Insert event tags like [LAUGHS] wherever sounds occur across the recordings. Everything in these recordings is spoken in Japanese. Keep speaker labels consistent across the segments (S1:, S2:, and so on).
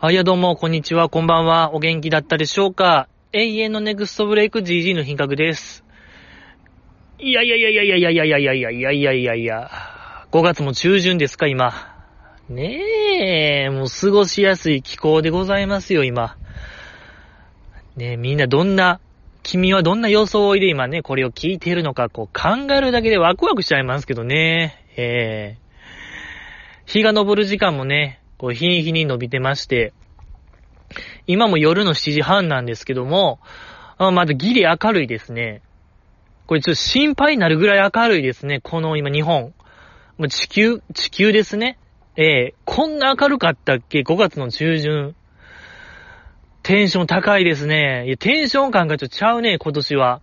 S1: あ、いやどうも、こんにちは、こんばんは。お元気だったでしょうか？永遠のネクストブレイク GG の品格です。いやいやいやいやいやいやいやいやいやいやいやいやいやいや。5月も中旬ですか、今。ねえ、もう過ごしやすい気候でございますよ、今。ねえ、みんなどんな、君はどんな装いで今ね、これを聞いてるのか、こう考えるだけでワクワクしちゃいますけどね。ええ日が昇る時間もね、こう日に日に伸びてまして、今も夜の7時半なんですけども、あまだギリ明るいですね。これちょっと心配になるぐらい明るいですね。この今日本。もう地球、地球ですね。ええー、こんな明るかったっけ ?5 月の中旬。テンション高いですね。いや、テンション感がちょっとちゃうね、今年は。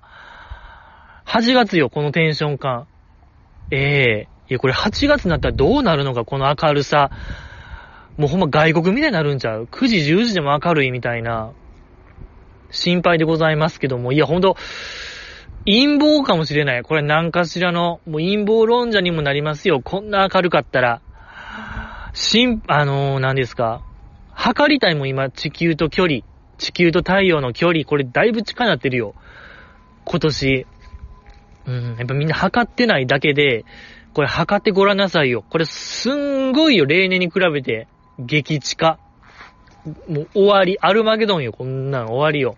S1: 8月よ、このテンション感。ええー、いや、これ8月になったらどうなるのか、この明るさ。もうほんま外国みたいになるんちゃう ?9 時、10時でも明るいみたいな、心配でございますけども、いやほんと、陰謀かもしれない。これ何かしらの、もう陰謀論者にもなりますよ。こんな明るかったら。しん、あのー、何ですか？測りたいも今、地球と距離。地球と太陽の距離。これだいぶ近なってるよ。今年。うん、やっぱみんな測ってないだけで、これ測ってごらんなさいよ。これすんごいよ、例年に比べて。激地化。もう終わり。アルマゲドンよ、こんなん終わりよ。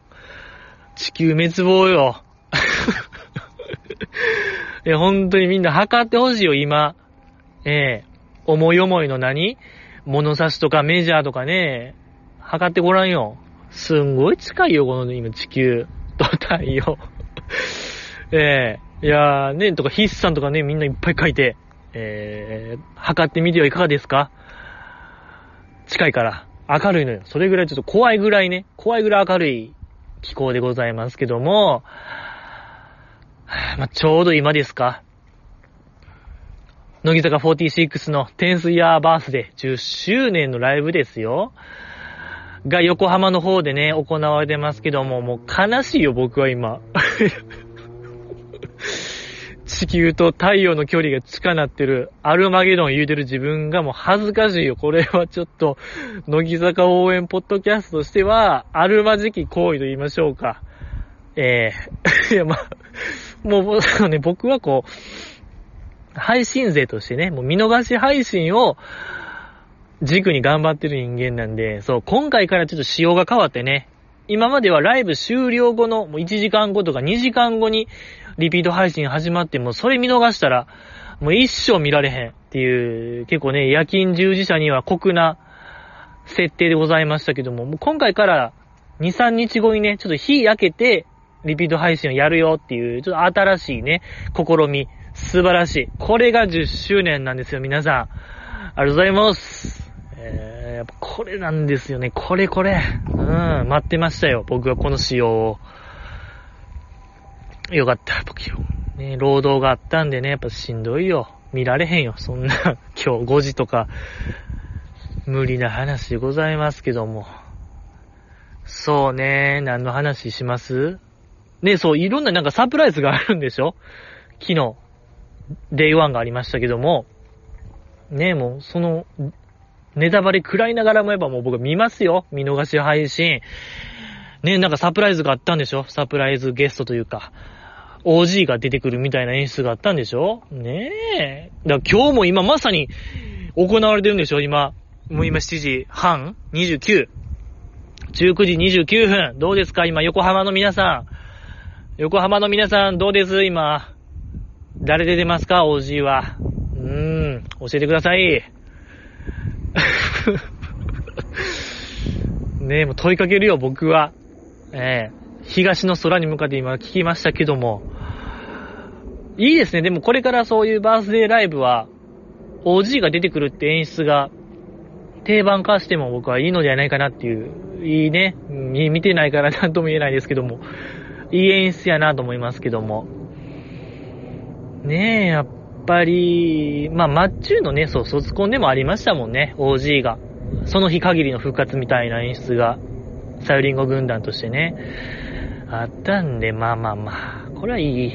S1: 地球滅亡よ。[LAUGHS] いや、本当にみんな測ってほしいよ、今。ええ思い思いの何？物差しとかメジャーとかね、測ってごらんよ。すんごい近いよ、この今地球と太陽。[LAUGHS] ええいやーね、とか筆算とかね、みんないっぱい書いて、えー、測ってみてはいかがですか？近いから。明るいのよ。それぐらいちょっと怖いぐらいね、怖いぐらい明るい気候でございますけども、[SIGHS] まあ、ちょうど今ですか。乃木坂46のテンスイヤーバースデー10周年のライブですよ。が横浜の方でね、行われてますけども、もう悲しいよ、僕は今。[LAUGHS] 地球と太陽の距離が近なってる、アルマゲドン言うてる自分がもう恥ずかしいよ。これはちょっと、乃木坂応援ポッドキャストとしては、あるまじき行為と言いましょうか。ええー、[LAUGHS] いや、まあ、もう、ね、僕はこう、配信勢としてね、もう見逃し配信を軸に頑張ってる人間なんで、そう、今回からちょっと仕様が変わってね、今まではライブ終了後のもう1時間後とか2時間後にリピート配信始まっても、それ見逃したら、もう一生見られへんっていう、結構ね、夜勤従事者には酷な設定でございましたけども、もう今回から2、3日後にね、ちょっと日焼けて、リピート配信をやるよっていう、ちょっと新しいね、試み。素晴らしい。これが10周年なんですよ、皆さん。ありがとうございます。えー、やっぱこれなんですよね。これこれ。うん、待ってましたよ。僕はこの仕様を。よかった、時よ。ね、労働があったんでね、やっぱしんどいよ。見られへんよ。そんな、[LAUGHS] 今日5時とか、無理な話でございますけども。そうね、何の話します？ね、そう、いろんななんかサプライズがあるんでしょ？昨日、 Day One がありましたけども、ね、もう、その、ネタバレ食らいながらもやっぱもう僕見ますよ。見逃し配信。ね、なんかサプライズがあったんでしょ？サプライズゲストというか。OG が出てくるみたいな演出があったんでしょ？ねえ。だから今日も今まさに行われてるんでしょ？今。もう今7時半 ?29。19時29分。どうですか？今横浜の皆さん。横浜の皆さんどうです？今。誰出てますか ?OG は。うーん。教えてください。[LAUGHS] ねえ、もう問いかけるよ、僕は。ええ東の空に向かって今聞きましたけども。いいですね。でもこれからそういうバースデーライブは、OG が出てくるって演出が定番化しても僕はいいのではないかなっていう、いいね。見てないから何とも言えないですけども、いい演出やなと思いますけども。ねえ、やっぱり、まあ、マッチューのね、そう、卒コンでもありましたもんね、OG が。その日限りの復活みたいな演出が、サユリンゴ軍団としてね、あったんで、まあまあまあ、これはいい、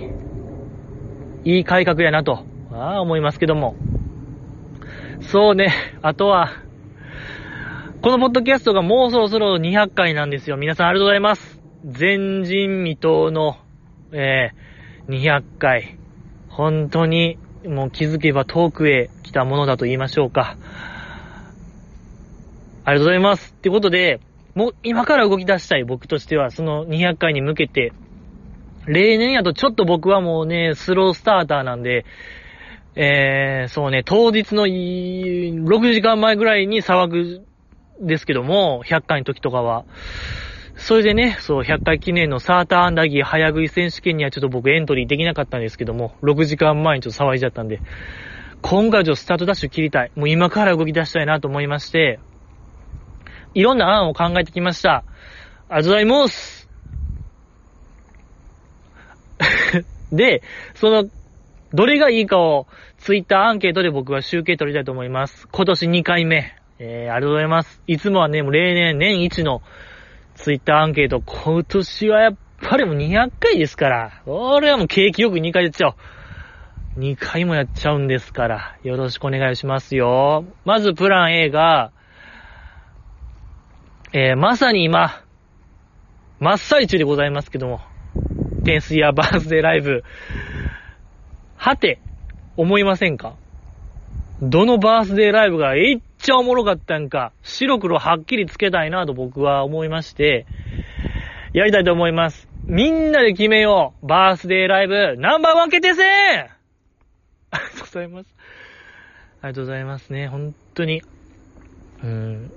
S1: いい改革やなと、ああ思いますけども。そうね、あとは、このポッドキャストがもうそろそろ200回なんですよ。皆さんありがとうございます。前人未到の、えー、200回。本当に、もう気づけば遠くへ来たものだと言いましょうか。ありがとうございます。ってことで、もう今から動き出したい僕としては、その200回に向けて、例年やとちょっと僕はもうね、スロースターターなんで、えー、そうね、当日の6時間前ぐらいに騒ぐですけども、100回の時とかは。それでね、そう、100回記念のサーターアンダギー早食い選手権にはちょっと僕エントリーできなかったんですけども、6時間前にちょっと騒いじゃったんで、今回ちょっとスタートダッシュ切りたい。もう今から動き出したいなと思いまして、いろんな案を考えてきました。ありがとうございます。[LAUGHS] で、その、どれがいいかをツイッターアンケートで僕は集計取りたいと思います。今年2回目。えー、ありがとうございます。いつもはね、もう例年年一のツイッターアンケート、今年はやっぱりもう200回ですから、俺はもう景気よく2回やっちゃおう。2回もやっちゃうんですから、よろしくお願いしますよ。まずプラン A が、えー、まさに今、真っ最中でございますけども、テンスイヤーバースデーライブ、はて、思いませんか？どのバースデーライブがいっちゃおもろかったんか、白黒はっきりつけたいなと僕は思いまして、やりたいと思います。みんなで決めよう。バースデーライブ、ナンバーワン決定戦 [LAUGHS] ありがとうございます。ありがとうございますね。本当に。うん。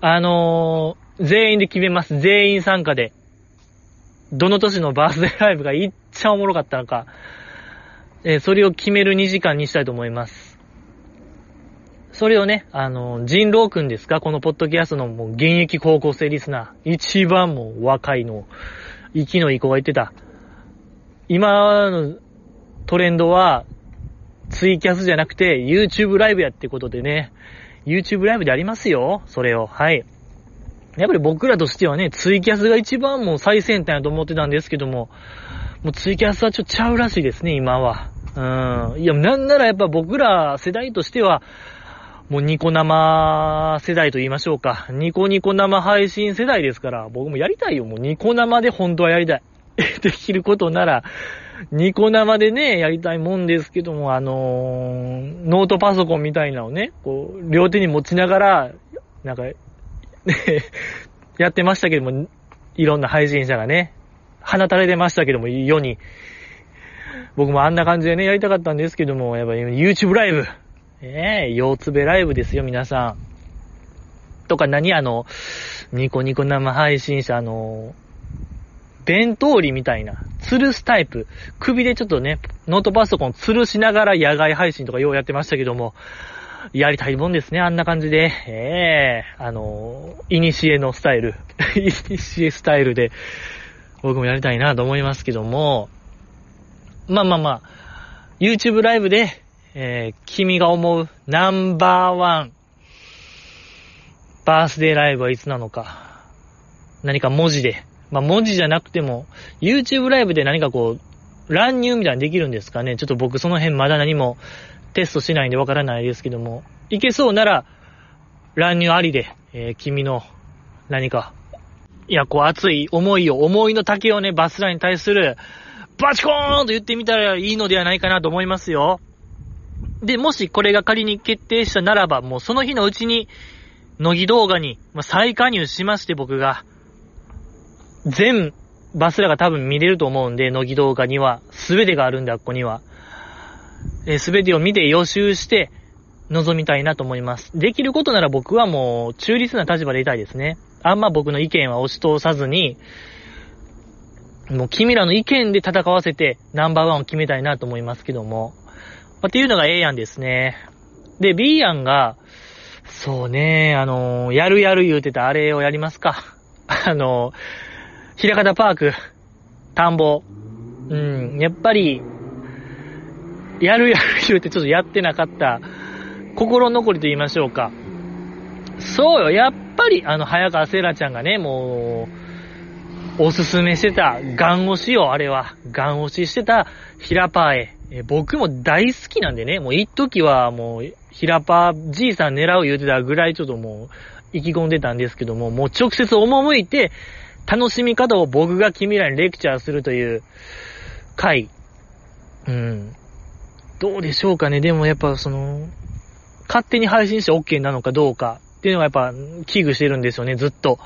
S1: あのー、全員で決めます。全員参加で。どの年のバースデーライブがいっちゃおもろかったのか。えー、それを決める2時間にしたいと思います。それをね、あの、人狼くんですか？このポッドキャストのもう現役高校生リスナー。一番もう若いの、息のいい子が言ってた。今のトレンドは、ツイキャスじゃなくて YouTube ライブやってことでね、YouTube ライブでありますよ。それを。はい。やっぱり僕らとしてはね、ツイキャスが一番もう最先端やと思ってたんですけども、もうツイキャスはちょっとちゃうらしいですね、今は。うん。いや、なんならやっぱ僕ら世代としては、もうニコ生世代と言いましょうか。ニコニコ生配信世代ですから、僕もやりたいよ。もうニコ生で本当はやりたい。[LAUGHS] できることなら、ニコ生でね、やりたいもんですけども、あのー、ノートパソコンみたいなのをね、こう、両手に持ちながら、なんか、ね、やってましたけども、いろんな配信者がね、放たれてましたけども、世に。僕もあんな感じでね、やりたかったんですけども、やっぱ YouTube ライブ。ええー、腰つべライブですよ、皆さん。とか何あの、ニコニコ生配信者、あの、弁当りみたいな、吊るすタイプ。首でちょっとね、ノートパソコン吊るしながら野外配信とかようやってましたけども、やりたいもんですね、あんな感じで。ええー、あの、イニシエのスタイル。イニシエスタイルで、僕もやりたいなと思いますけども、まあまあまあ、YouTube ライブで、えー、君が思うナンバーワン、バースデーライブはいつなのか。何か文字で。まあ文字じゃなくても、YouTube ライブで何かこう、乱入みたいにできるんですかね。ちょっと僕その辺まだ何もテストしないんでわからないですけども、いけそうなら、乱入ありで、えー、君の何かいや、こう熱い思いを、思いの丈をね、バスラに対する、バチコーンと言ってみたらいいのではないかなと思いますよ。で、もしこれが仮に決定したならば、もうその日のうちに、乃木動画に、再加入しまして僕が、全バスラが多分見れると思うんで、乃木動画には、すべてがあるんで、あっこには。すべてを見て予習して、臨みたいなと思います。できることなら僕はもう、中立な立場でいたいですね。あんま僕の意見は押し通さずに、もう君らの意見で戦わせてナンバーワンを決めたいなと思いますけども。まあ、っていうのが A 案ですね。で、B 案が、そうね、あのー、やるやる言うてたあれをやりますか。[LAUGHS] あのー、平方パーク、田んぼ。うん、やっぱり、やるやる言うてちょっとやってなかった、心残りと言いましょうか。そうよ、やっぱり、あの、早川セイラちゃんがね、もう、おすすめしてた、ガン押しよ、あれは。ガン押ししてた、ヒラパーへ。え僕も大好きなんでね、もう一時はもう、ヒラパーじいさん狙う言うてたぐらいちょっともう意気込んでたんですけども、もう直接赴いて楽しみ方を僕が君らにレクチャーするという回。うん。どうでしょうかね。でもやっぱその、勝手に配信して OK なのかどうかっていうのがやっぱ危惧してるんですよね、ずっと。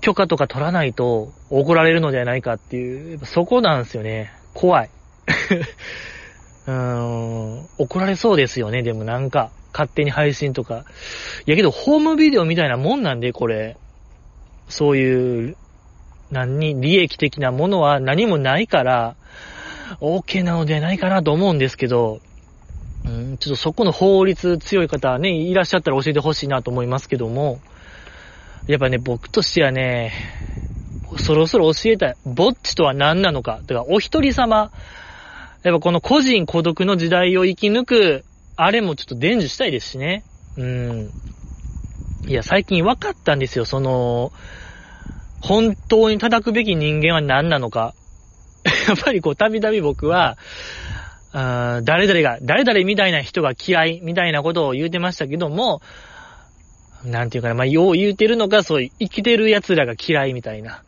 S1: 許可とか取らないと怒られるのではないかっていう、そこなんですよね。怖い。[LAUGHS] うーん、怒られそうですよね、でもなんか、勝手に配信とか。いやけど、ホームビデオみたいなもんなんで、これ。そういう、何に、利益的なものは何もないから、OK なのではないかなと思うんですけど、うん、ちょっとそこの法律強い方ね、いらっしゃったら教えてほしいなと思いますけども、やっぱね、僕としてはね、そろそろ教えたい。ぼっちとは何なのか。とか、お一人様、やっぱこの個人孤独の時代を生き抜く、あれもちょっと伝授したいですしね。うん。いや、最近分かったんですよ。その、本当に叩くべき人間は何なのか。[LAUGHS] やっぱりこう、たびたび僕は、あ誰々が、誰々みたいな人が嫌いみたいなことを言うてましたけども、なんていうかな、まあ、よう言うてるのか、そう、生きてる奴らが嫌いみたいな。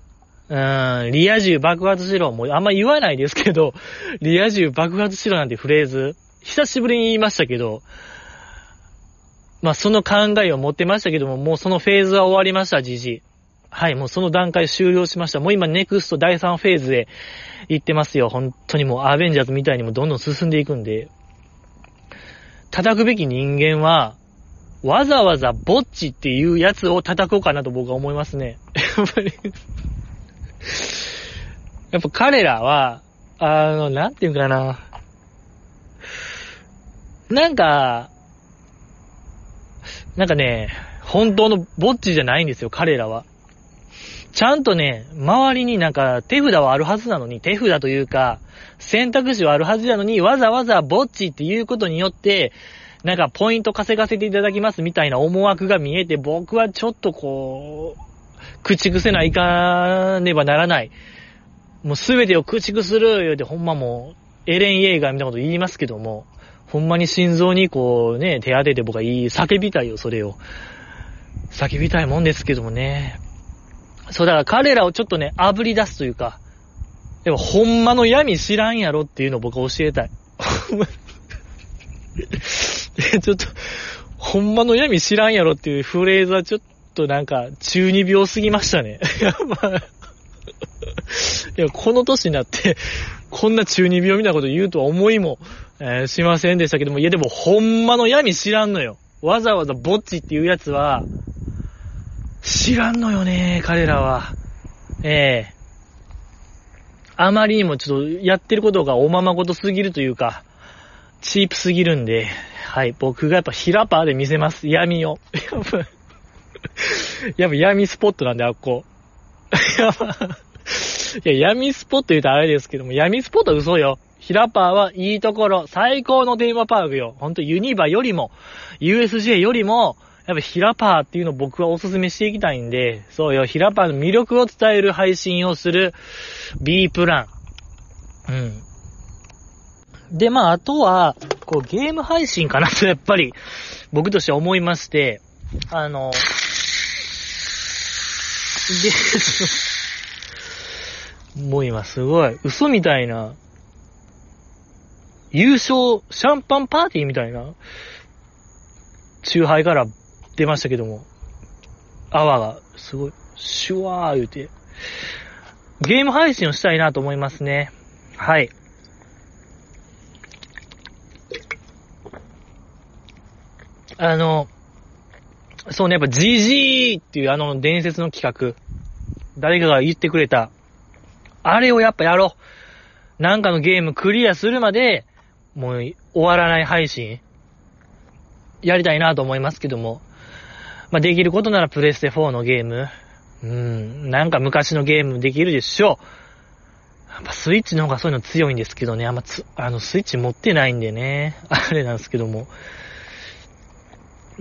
S1: うーん、リア充爆発しろ。もうあんま言わないですけど、[LAUGHS] リア充爆発しろなんてフレーズ、久しぶりに言いましたけど、まあ、その考えを持ってましたけども、もうそのフェーズは終わりました、じじ。はい、もうその段階終了しました。もう今、ネクスト第3フェーズへ行ってますよ。本当にもうアベンジャーズみたいにもどんどん進んでいくんで。叩くべき人間は、わざわざぼっちっていうやつを叩こうかなと僕は思いますね。やっぱりやっぱ彼らは、あの、なんていうかな。なんか、なんかね、本当のぼっちじゃないんですよ、彼らは。ちゃんとね、周りになんか手札はあるはずなのに、手札というか、選択肢はあるはずなのに、わざわざぼっちっていうことによって、なんかポイント稼がせていただきますみたいな思惑が見えて、僕はちょっとこう、口癖ないかねばならない。もうすべてを駆逐する言うて、ほんまもう、エレン・イェーガーみたいなこと言いますけども、ほんまに心臓にこうね、手当てて僕は言い、叫びたいよ、それを。叫びたいもんですけどもね。そう、だから彼らをちょっとね、炙り出すというか、でもほんまの闇知らんやろっていうのを僕は教えたい。[LAUGHS] [LAUGHS] ちょっと、ほんまの闇知らんやろっていうフレーズはちょっとなんか中二病すぎましたね。[LAUGHS] いや、この年になって、こんな中二病みたいなこと言うとは思いも、えー、しませんでしたけども、いやでもほんまの闇知らんのよ。わざわざぼっちっていうやつは、知らんのよね、彼らは。ええあまりにもちょっとやってることがおままごとすぎるというか、チープすぎるんで、はい、僕がやっぱヒラパーで見せます。闇を。[LAUGHS] やっぱ、やっぱ闇スポットなんで、あっこ。[LAUGHS] いや、闇スポット言うとあれですけども、闇スポット嘘よ。ヒラパーはいいところ、最高のテーマパークよ。ほんとユニバよりも、USJ よりも、やっぱヒラパーっていうのを僕はお勧めしていきたいんで、そうよ、ヒラパーの魅力を伝える配信をする B プラン。うん。で、まあ、あとは、こう、ゲーム配信かなと、やっぱり、僕としては思いまして、あの、で、もう今すごい、嘘みたいな、優勝、シャンパンパーティーみたいな、チューハイから出ましたけども、泡がすごい、シュワー言うて、ゲーム配信をしたいなと思いますね。はい。あの、そうね、やっぱ GG っていうあの伝説の企画、誰かが言ってくれた、あれをやっぱやろう。なんかのゲームクリアするまで、もう終わらない配信、やりたいなと思いますけども。まあ、できることならプレステ4のゲーム。うん、なんか昔のゲームできるでしょう。やっぱスイッチの方がそういうの強いんですけどね、あんまつ、あのスイッチ持ってないんでね、あれなんですけども。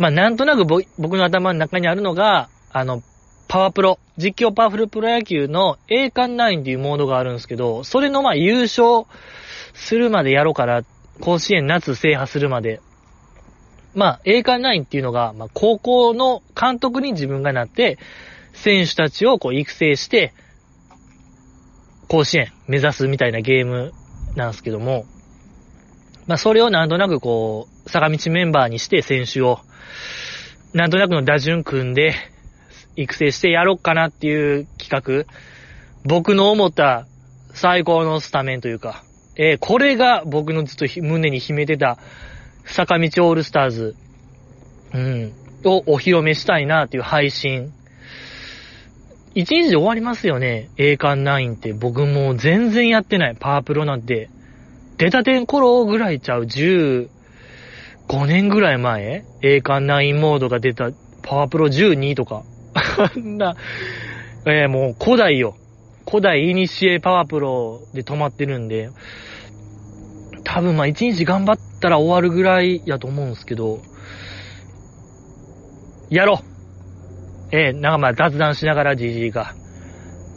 S1: まあ、なんとなく僕の頭の中にあるのが、あの、パワープロ、実況パワフルプロ野球の栄冠9っていうモードがあるんですけど、それのま優勝するまでやろうから、甲子園夏制覇するまで。まあ、栄冠ナインっていうのが、ま、高校の監督に自分がなって、選手たちをこう育成して、甲子園目指すみたいなゲームなんですけども、まあ、それをなんとなくこう、坂道メンバーにして選手を、なんとなくの打順組んで、育成してやろうかなっていう企画。僕の思った最高のスタメンというか、えー、これが僕のずっと胸に秘めてた坂道オールスターズ、うん、をお披露目したいなっていう配信。一日で終わりますよね。栄冠9って僕もう全然やってない。パワープロなんて。出たてん頃ぐらいちゃう？15年ぐらい前？栄冠9モードが出たパワープロ12とか。あんな、えー、もう古代よ。古代イニシエパワープロで止まってるんで、多分まあ一日頑張ったら終わるぐらいやと思うんですけど、やろうえー、なんかまあ雑談しながら GG が、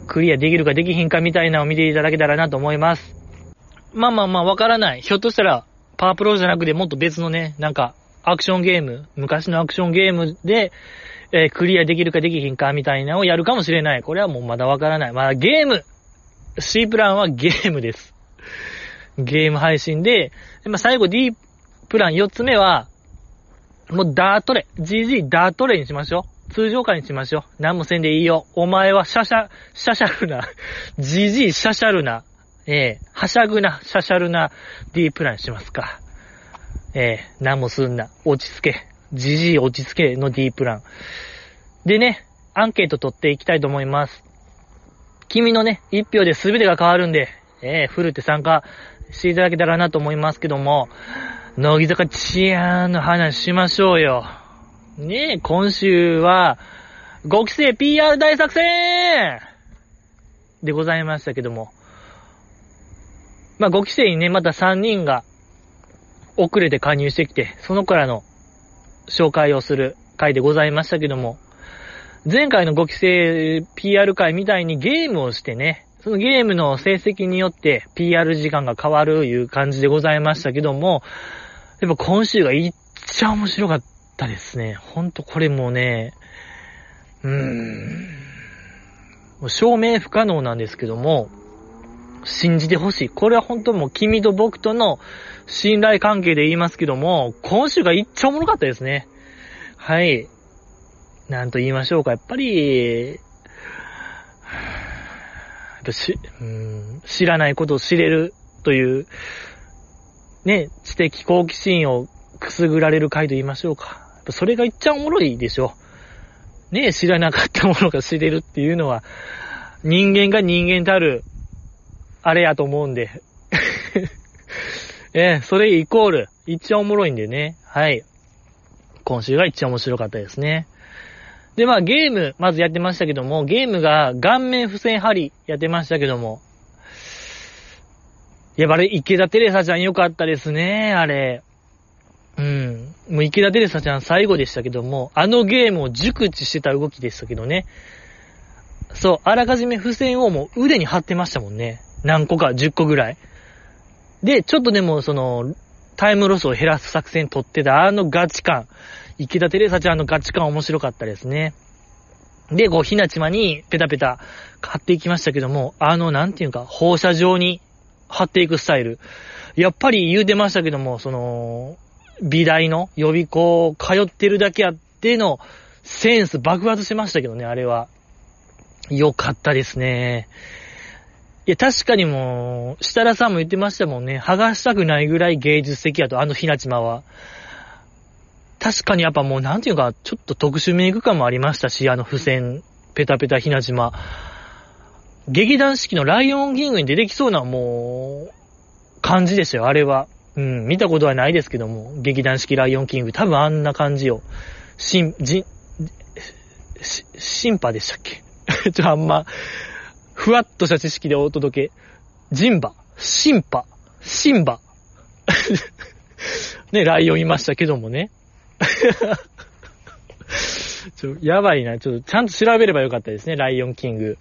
S1: クリアできるかできひんかみたいなのを見ていただけたらなと思います。まあまあまあわからない。ひょっとしたら、パワープロじゃなくてもっと別のね、なんか、アクションゲーム、昔のアクションゲームで、えー、クリアできるかできひんかみたいなのをやるかもしれない。これはもうまだわからない。まあゲーム !C プランはゲームです。ゲーム配信で、でまあ、最後 D プラン4つ目は、もうダートレ。GG ダートレにしましょう。通常化にしましょう。何もせんでいいよ。お前はシャシャ、シャシャルな。GG シャシャルな。ええー、はしゃぐな、シャシャルな D プランしますか。えー、何もすんな。落ち着け。じじい落ち着けの D プラン。でね、アンケート取っていきたいと思います。君のね、一票で全てが変わるんで、ええー、フルって参加していただけたらなと思いますけども、乃木坂治安の話しましょうよ。ねえ、今週は、5期生 PR 大作戦でございましたけども。まあ、5期生にね、また3人が遅れて加入してきて、そのからの紹介をする回でございましたけども、前回の5期生 PR 回みたいにゲームをしてね、そのゲームの成績によって PR 時間が変わるいう感じでございましたけども、やっぱ今週がいっちゃ面白かったですね。ほんとこれもね、うーん、証明不可能なんですけども、信じてほしい。これは本当もう君と僕との信頼関係で言いますけども、今週がいっちゃおもろかったですね。はい。なんと言いましょうか。やっぱり、し、うん、知らないことを知れるという、ね、知的好奇心をくすぐられる回と言いましょうか。それがいっちゃおもろいでしょ。ね、知らなかったものが知れるっていうのは、人間が人間たるあれやと思うんで。[LAUGHS] えそれイコール、一番おもろいんでね。はい。今週が一番面白かったですね。で、まあゲーム、まずやってましたけども、ゲームが顔面付箋貼りやってましたけども、やっぱり池田テレサちゃんよかったですね、あれ。うん。もう池田テレサちゃん最後でしたけども、あのゲームを熟知してた動きでしたけどね。そう、あらかじめ付箋をもう腕に貼ってましたもんね。何個か、10個ぐらい。で、ちょっとでもその、タイムロスを減らす作戦取ってたあのガチ感。池田テレサちゃんのガチ感面白かったですね。で、こう、ひなちまにペタペタ貼っていきましたけども、あの、なんていうか、放射状に貼っていくスタイル。やっぱり言うてましたけども、その、美大の予備校通ってるだけあってのセンス爆発しましたけどね、あれは。よかったですね。いや、確かにもう、設楽さんも言ってましたもんね。剥がしたくないぐらい芸術的やと、あのひなちまは。確かにやっぱもう、なんていうか、ちょっと特殊メイク感もありましたし、あの付箋、ペタペタひなちま。劇団四季のライオンキングに出てきそうなもう、感じでしたよ、あれは。うん、見たことはないですけども、劇団四季ライオンキング、多分あんな感じよ。しん、じ、し、シンパでしたっけ？[LAUGHS] ちょ、あんま、ふわっとした知識でお届け。ジンバ、シンパ、シンバ。[LAUGHS] ね、ライオンいましたけどもね。[LAUGHS] ちょ、やばいな。ちょっと、ちゃんと調べればよかったですね、ライオンキング。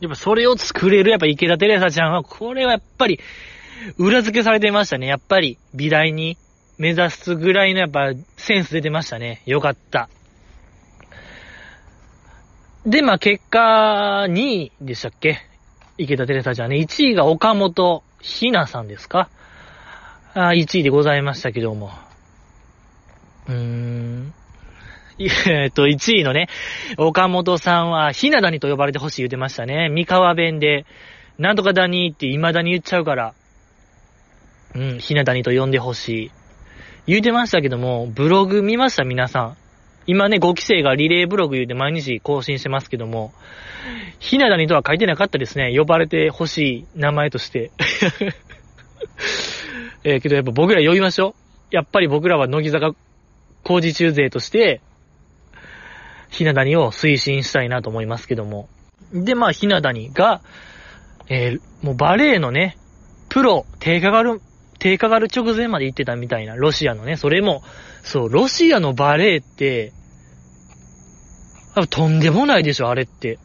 S1: やっぱそれを作れる、やっぱ池田テレサちゃんは、これはやっぱり、裏付けされてましたね。やっぱり、美大に目指すぐらいのやっぱセンス出てましたね。よかった。で、まあ結果、2位でしたっけ？池田テレサちゃんね。1位が岡本ひなさんですか？あ ?1 位でございましたけども。うーん。えっと、1位のね、岡本さんは、ひなだにと呼ばれてほしい言ってましたね。三河弁で、なんとかだにって未だに言っちゃうから、うん、ひなだにと呼んでほしい。言うてましたけども、ブログ見ました？皆さん。今ね、5期生がリレーブログ言うて毎日更新してますけども、ひなだにとは書いてなかったですね。呼ばれてほしい名前として。[LAUGHS] えー、けどやっぱ僕ら呼びましょう。やっぱり僕らは乃木坂工事中勢として、ひなだにを推進したいなと思いますけども。で、まあ、ひなだにが、えー、もうバレエのね、プロ、低下がる、低下がる直前まで行ってたみたいな、ロシアのね、それも、そう、ロシアのバレエって、とんでもないでしょ、あれって。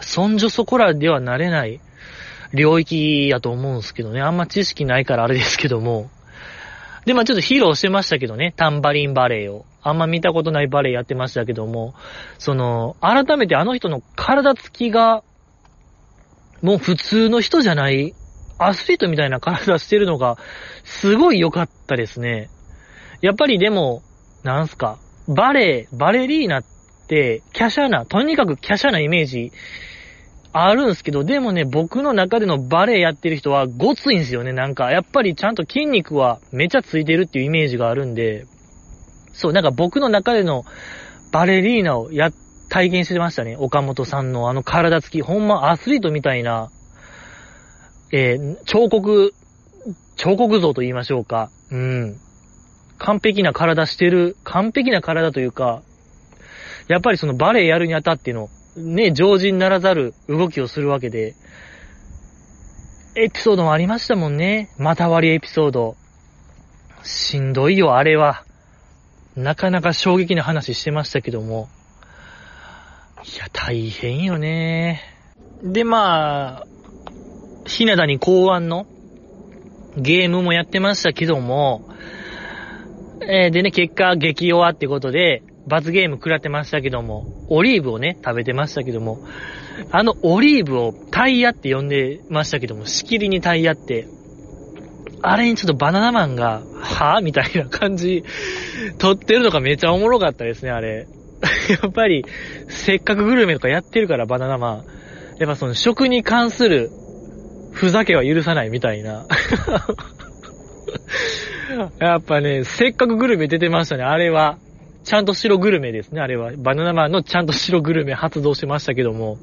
S1: そんじょそこらではなれない領域やと思うんすけどね。あんま知識ないからあれですけども。で、まあちょっと披露してましたけどね。タンバリンバレエを。あんま見たことないバレエやってましたけども。その、改めてあの人の体つきが、もう普通の人じゃない、アスリートみたいな体してるのが、すごい良かったですね。やっぱりでも、なんすか、バレエ、バレリーナって、華奢な、とにかく華奢なイメージあるんすけど、でもね、僕の中でのバレエやってる人はごついんすよね、なんか。やっぱりちゃんと筋肉はめちゃついてるっていうイメージがあるんで、そう、なんか僕の中でのバレリーナをや、体験してましたね。岡本さんのあの体つき。ほんまアスリートみたいな、えー、彫刻、彫刻像と言いましょうか。うん。完璧な体してる、完璧な体というか、やっぱりそのバレエやるにあたっての、ね、常人ならざる動きをするわけで、エピソードもありましたもんね。また割りエピソード。しんどいよ、あれは。なかなか衝撃な話してましたけども。いや、大変よね。で、まあ、ひなだに考案のゲームもやってましたけども、えー、でね、結果、激弱ってことで、罰ゲーム食らってましたけども、オリーブをね、食べてましたけども、あのオリーブをタイヤって呼んでましたけども、しきりにタイヤって、あれにちょっとバナナマンが、はぁ？みたいな感じ、撮ってるのがめちゃおもろかったですね、あれ。[LAUGHS] やっぱり、せっかくグルメとかやってるから、バナナマン。やっぱその食に関する、ふざけは許さないみたいな。[LAUGHS] やっぱね、せっかくグルメ出てましたね、あれは。ちゃんと白グルメですね、あれは。バナナマンのちゃんと白グルメ発動しましたけども。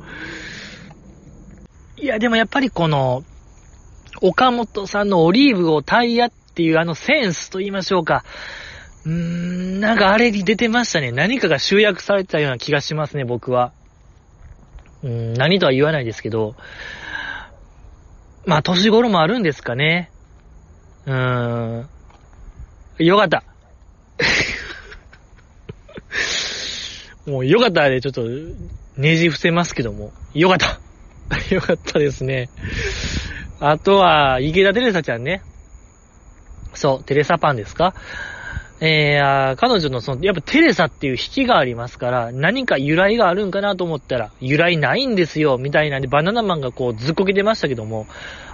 S1: いや、でもやっぱりこの、岡本さんのオリーブをタイヤっていうあのセンスと言いましょうか。うーん、なんかあれに出てましたね。何かが集約されてたような気がしますね、僕は。うーん、何とは言わないですけど。まあ、年頃もあるんですかね。うーん。よかった。[LAUGHS] もうよかったで、ちょっと、ねじ伏せますけども。よかった。[LAUGHS] よかったですね。あとは、池田テレサちゃんね。そう、テレサパンですか？えー、彼女のその、やっぱテレサっていう引きがありますから、何か由来があるんかなと思ったら、由来ないんですよ、みたいなんで、バナナマンがこう、ずっこけてましたけども、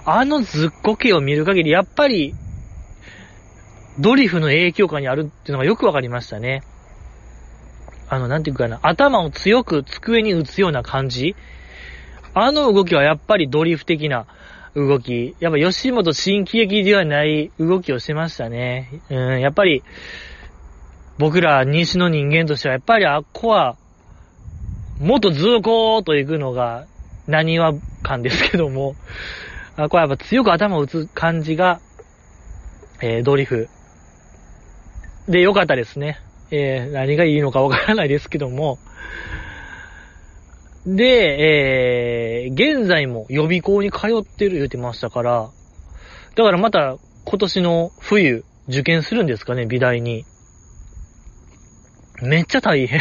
S1: あのずっこけを見る限り、やっぱり、ドリフの影響下にあるっていうのがよくわかりましたね。あの、なんていうかな、頭を強く机に打つような感じあの動きはやっぱりドリフ的な動き。やっぱ吉本新喜劇ではない動きをしてましたね。うん、やっぱり、僕ら西の人間としては、やっぱりあっこは、もっとずーこーと行くのが、何は感ですけども、あっこはやっぱ強く頭を打つ感じが、えー、ドリフ。で、よかったですね。えー、何がいいのかわからないですけども、で、えー、現在も予備校に通ってる言ってましたから、だからまた今年の冬受験するんですかね、美大に。めっちゃ大変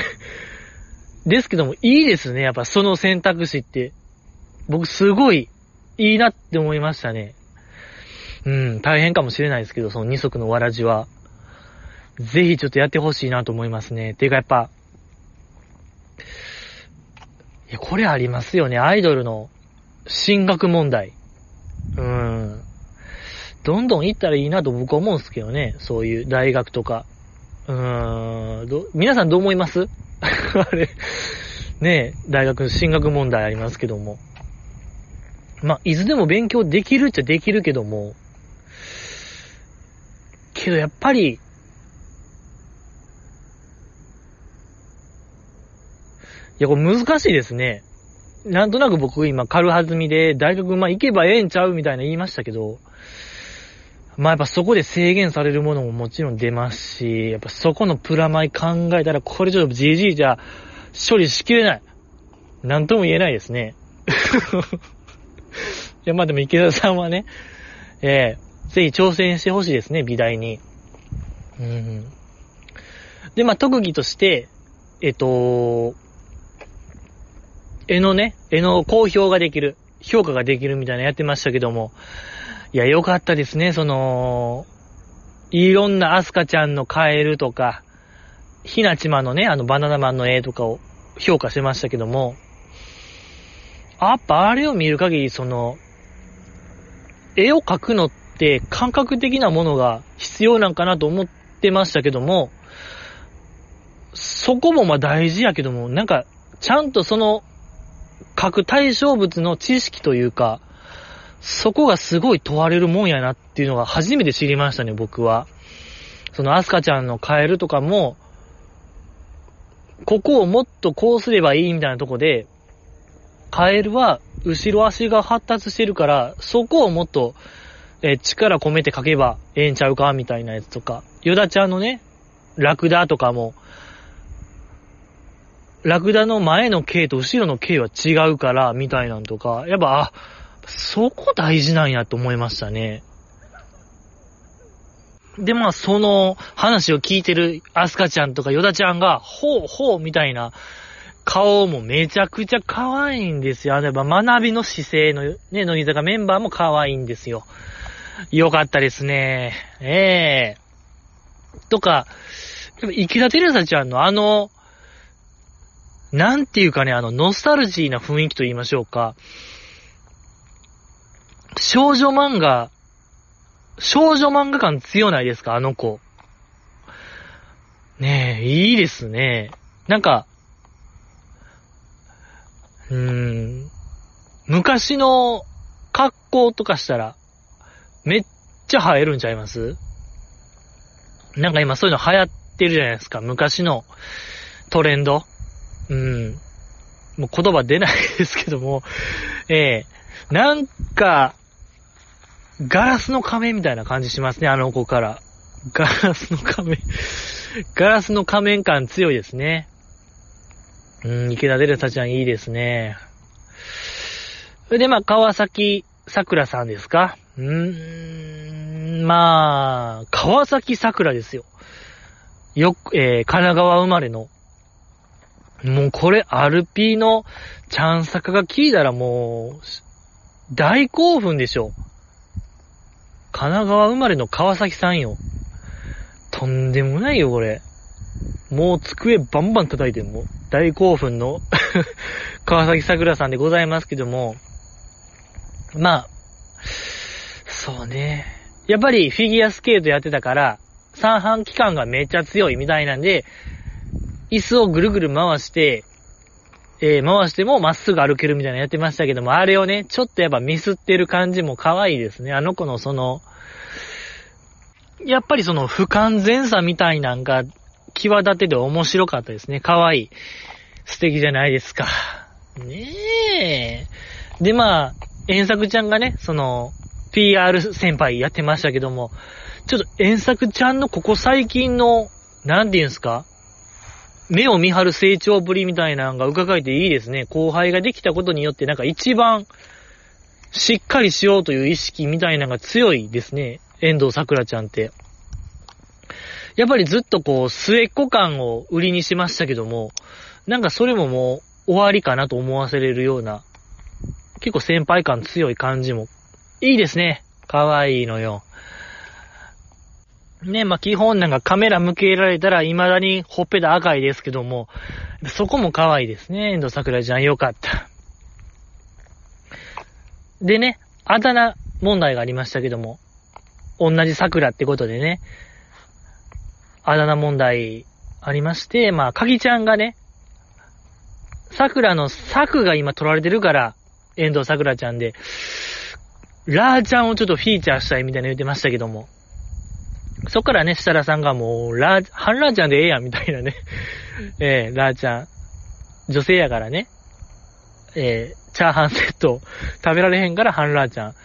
S1: [LAUGHS] ですけども、いいですね、やっぱその選択肢って。僕すごいいいなって思いましたね。うん、大変かもしれないですけど、その二足のわらじは。ぜひちょっとやってほしいなと思いますね。ていうかやっぱ、いや、これありますよね。アイドルの進学問題。うーん。どんどん行ったらいいなと僕は思うんですけどね。そういう大学とか。うーん。ど、皆さんどう思います？[LAUGHS] あれ。ねえ大学の進学問題ありますけども。まあ、いつでも勉強できるっちゃできるけども、けどやっぱり、いや、これ難しいですね。なんとなく僕今軽はずみで大学まあ行けばええんちゃうみたいな言いましたけど、まあやっぱそこで制限されるものももちろん出ますし、やっぱそこのプラマイ考えたらこれちょっと GG じゃ処理しきれない。なんとも言えないですね。[LAUGHS] いやまあでも池田さんはね、えー、ぜひ挑戦してほしいですね、美大に。うん。で、まあ特技として、えっと、絵のね、絵の公表ができる、評価ができるみたいなやってましたけども、いや、よかったですね、その、いろんなアスカちゃんのカエルとか、ひなちまのね、あのバナナマンの絵とかを評価してましたけども、やっぱあれを見る限り、その、絵を描くのって感覚的なものが必要なんかなと思ってましたけども、そこもまあ大事やけども、なんか、ちゃんとその各対象物の知識というか、そこがすごい問われるもんやなっていうのが初めて知りましたね、僕は。そのアスカちゃんのカエルとかも、ここをもっとこうすればいいみたいなとこで、カエルは後ろ足が発達してるから、そこをもっと、え力込めて書けばええんちゃうかみたいなやつとか、ヨダちゃんのね、ラクダとかも、ラクダの前の径と後ろの径は違うから、みたいなんとか、やっぱ、あ、そこ大事なんやと思いましたね。で、まあ、その話を聞いてるアスカちゃんとかヨダちゃんが、ほうほうみたいな顔もめちゃくちゃ可愛いんですよ。あれば学びの姿勢のね、乃木坂メンバーも可愛いんですよ。よかったですね。ええー、とか、池田テレサちゃんのあの、なんていうかね、あの、ノスタルジーな雰囲気と言いましょうか。少女漫画、少女漫画感強ないですか？あの子。ねえ、いいですね。なんか、うーん、昔の格好とかしたら、めっちゃ映えるんちゃいます？なんか今そういうの流行ってるじゃないですか。昔のトレンド。うん。もう言葉出ないですけども、ええー、なんか、ガラスの仮面みたいな感じしますね、あの子から。ガラスの仮面ガラスの仮面感強いですね。うん、池田デレサちゃんいいですね。で、まあ、川崎桜さんですかうーん、まあ、川崎桜ですよ。よく、えー、神奈川生まれのもうこれ、アルピーのチャンサカが聞いたらもう、大興奮でしょ。神奈川生まれの川崎さんよ。とんでもないよ、これ。もう机バンバン叩いても大興奮の [LAUGHS] 川崎桜さんでございますけども、まあ、そうね。やっぱりフィギュアスケートやってたから、三半期間がめっちゃ強いみたいなんで、椅子をぐるぐる回して、えー、回してもまっすぐ歩けるみたいなのやってましたけども、あれをね、ちょっとやっぱミスってる感じも可愛いですね。あの子のその、やっぱりその不完全さみたいなんが際立てて面白かったですね。可愛い。素敵じゃないですか。ねえ。で、まあ、遠作ちゃんがね、その、PR 先輩やってましたけども、ちょっと遠作ちゃんのここ最近の、なんて言うんすか？目を見張る成長ぶりみたいなのが伺えていいですね。後輩ができたことによってなんか一番しっかりしようという意識みたいなのが強いですね。遠藤桜ちゃんって。やっぱりずっとこう、末っ子感を売りにしましたけども、なんかそれももう終わりかなと思わせれるような、結構先輩感強い感じも、いいですね。可愛いのよ。ね、まあ、基本なんかカメラ向けられたら未だにほっぺた赤いですけども、そこも可愛いですね。遠藤桜ちゃんよかった。でね、あだ名問題がありましたけども、同じ桜ってことでね、あだ名問題ありまして、まあ、かぎちゃんがね、桜の作が今取られてるから、遠藤桜ちゃんで、ラーちゃんをちょっとフィーチャーしたいみたいな言ってましたけども、そっからね、設楽さんがもう、ラー、ハンラーちゃんでええやんみたいなね、えー、ラーちゃん、女性やからね、えー、チャーハンセット。食べられへんからハンラーちゃん。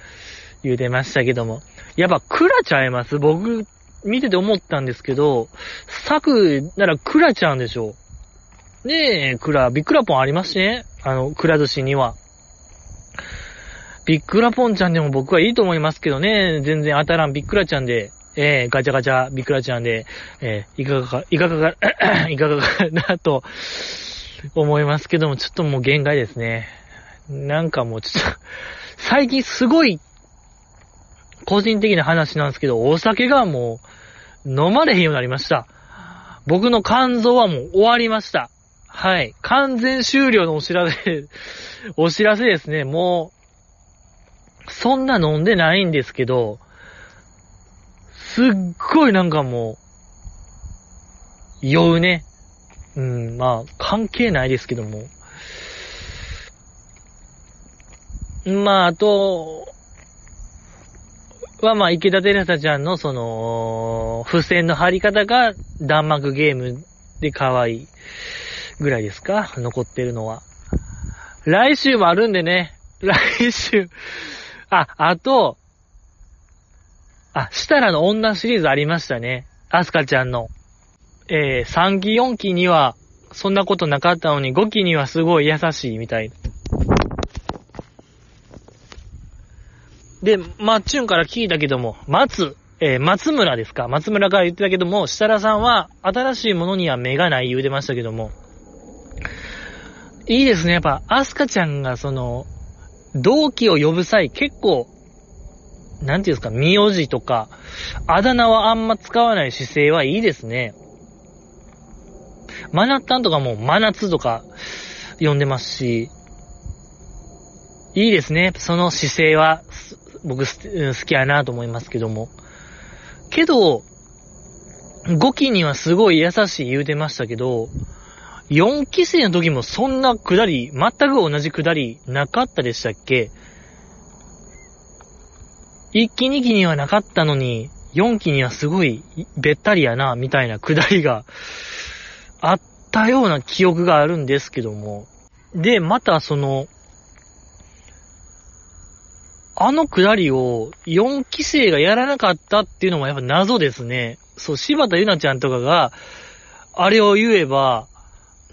S1: 言うてましたけども、やっぱクラちゃいます？僕、見てて思ったんですけど、サクならクラちゃんでしょ。ねえ、クラ、ビックラポンありますしね。あの、クラ寿司には。ビックラポンちゃんでも僕はいいと思いますけどね。全然当たらんビックラちゃんで、えー、ガチャガチャビクラちゃんで、えー、いかがか、いかがか、[COUGHS] いかがかなと思いますけども、ちょっともう限界ですね。なんかもうちょっと最近すごい個人的な話なんですけど、お酒がもう飲まれへんようになりました。僕の肝臓はもう終わりました。はい。完全終了のお知らせ、お知らせですね。もう、そんな飲んでないんですけど、すっごいなんかもう、酔うね。うん、まあ、関係ないですけども。まあ、あと、は、まあ、池田テレサちゃんのその、付箋の貼り方が弾幕ゲームで可愛いぐらいですか？残ってるのは。来週もあるんでね。来週。あ、あと、あ、したらの女シリーズありましたね。アスカちゃんの。えー、3期4期には、そんなことなかったのに、5期にはすごい優しいみたい。で、まっちゅんから聞いたけども、松、えー、松村ですか松村から言ってたけども、設楽さんは新しいものには目がない言うてましたけども、いいですね。やっぱ、アスカちゃんがその、同期を呼ぶ際結構、なんていうんですか、名字とか、あだ名はあんま使わない姿勢はいいですね。マナッタンとかも真夏とか呼んでますし、いいですね。その姿勢は、僕好きやなと思いますけども。けど、5期にはすごい優しい言うてましたけど、4期生の時もそんなくだり、全く同じくだりなかったでしたっけ？?1 期2期にはなかったのに、4期にはすごいべったりやな、みたいなくだりがあったような記憶があるんですけども。で、またその、あのくだりを4期生がやらなかったっていうのもやっぱ謎ですね。そう、柴田ゆなちゃんとかが、あれを言えば、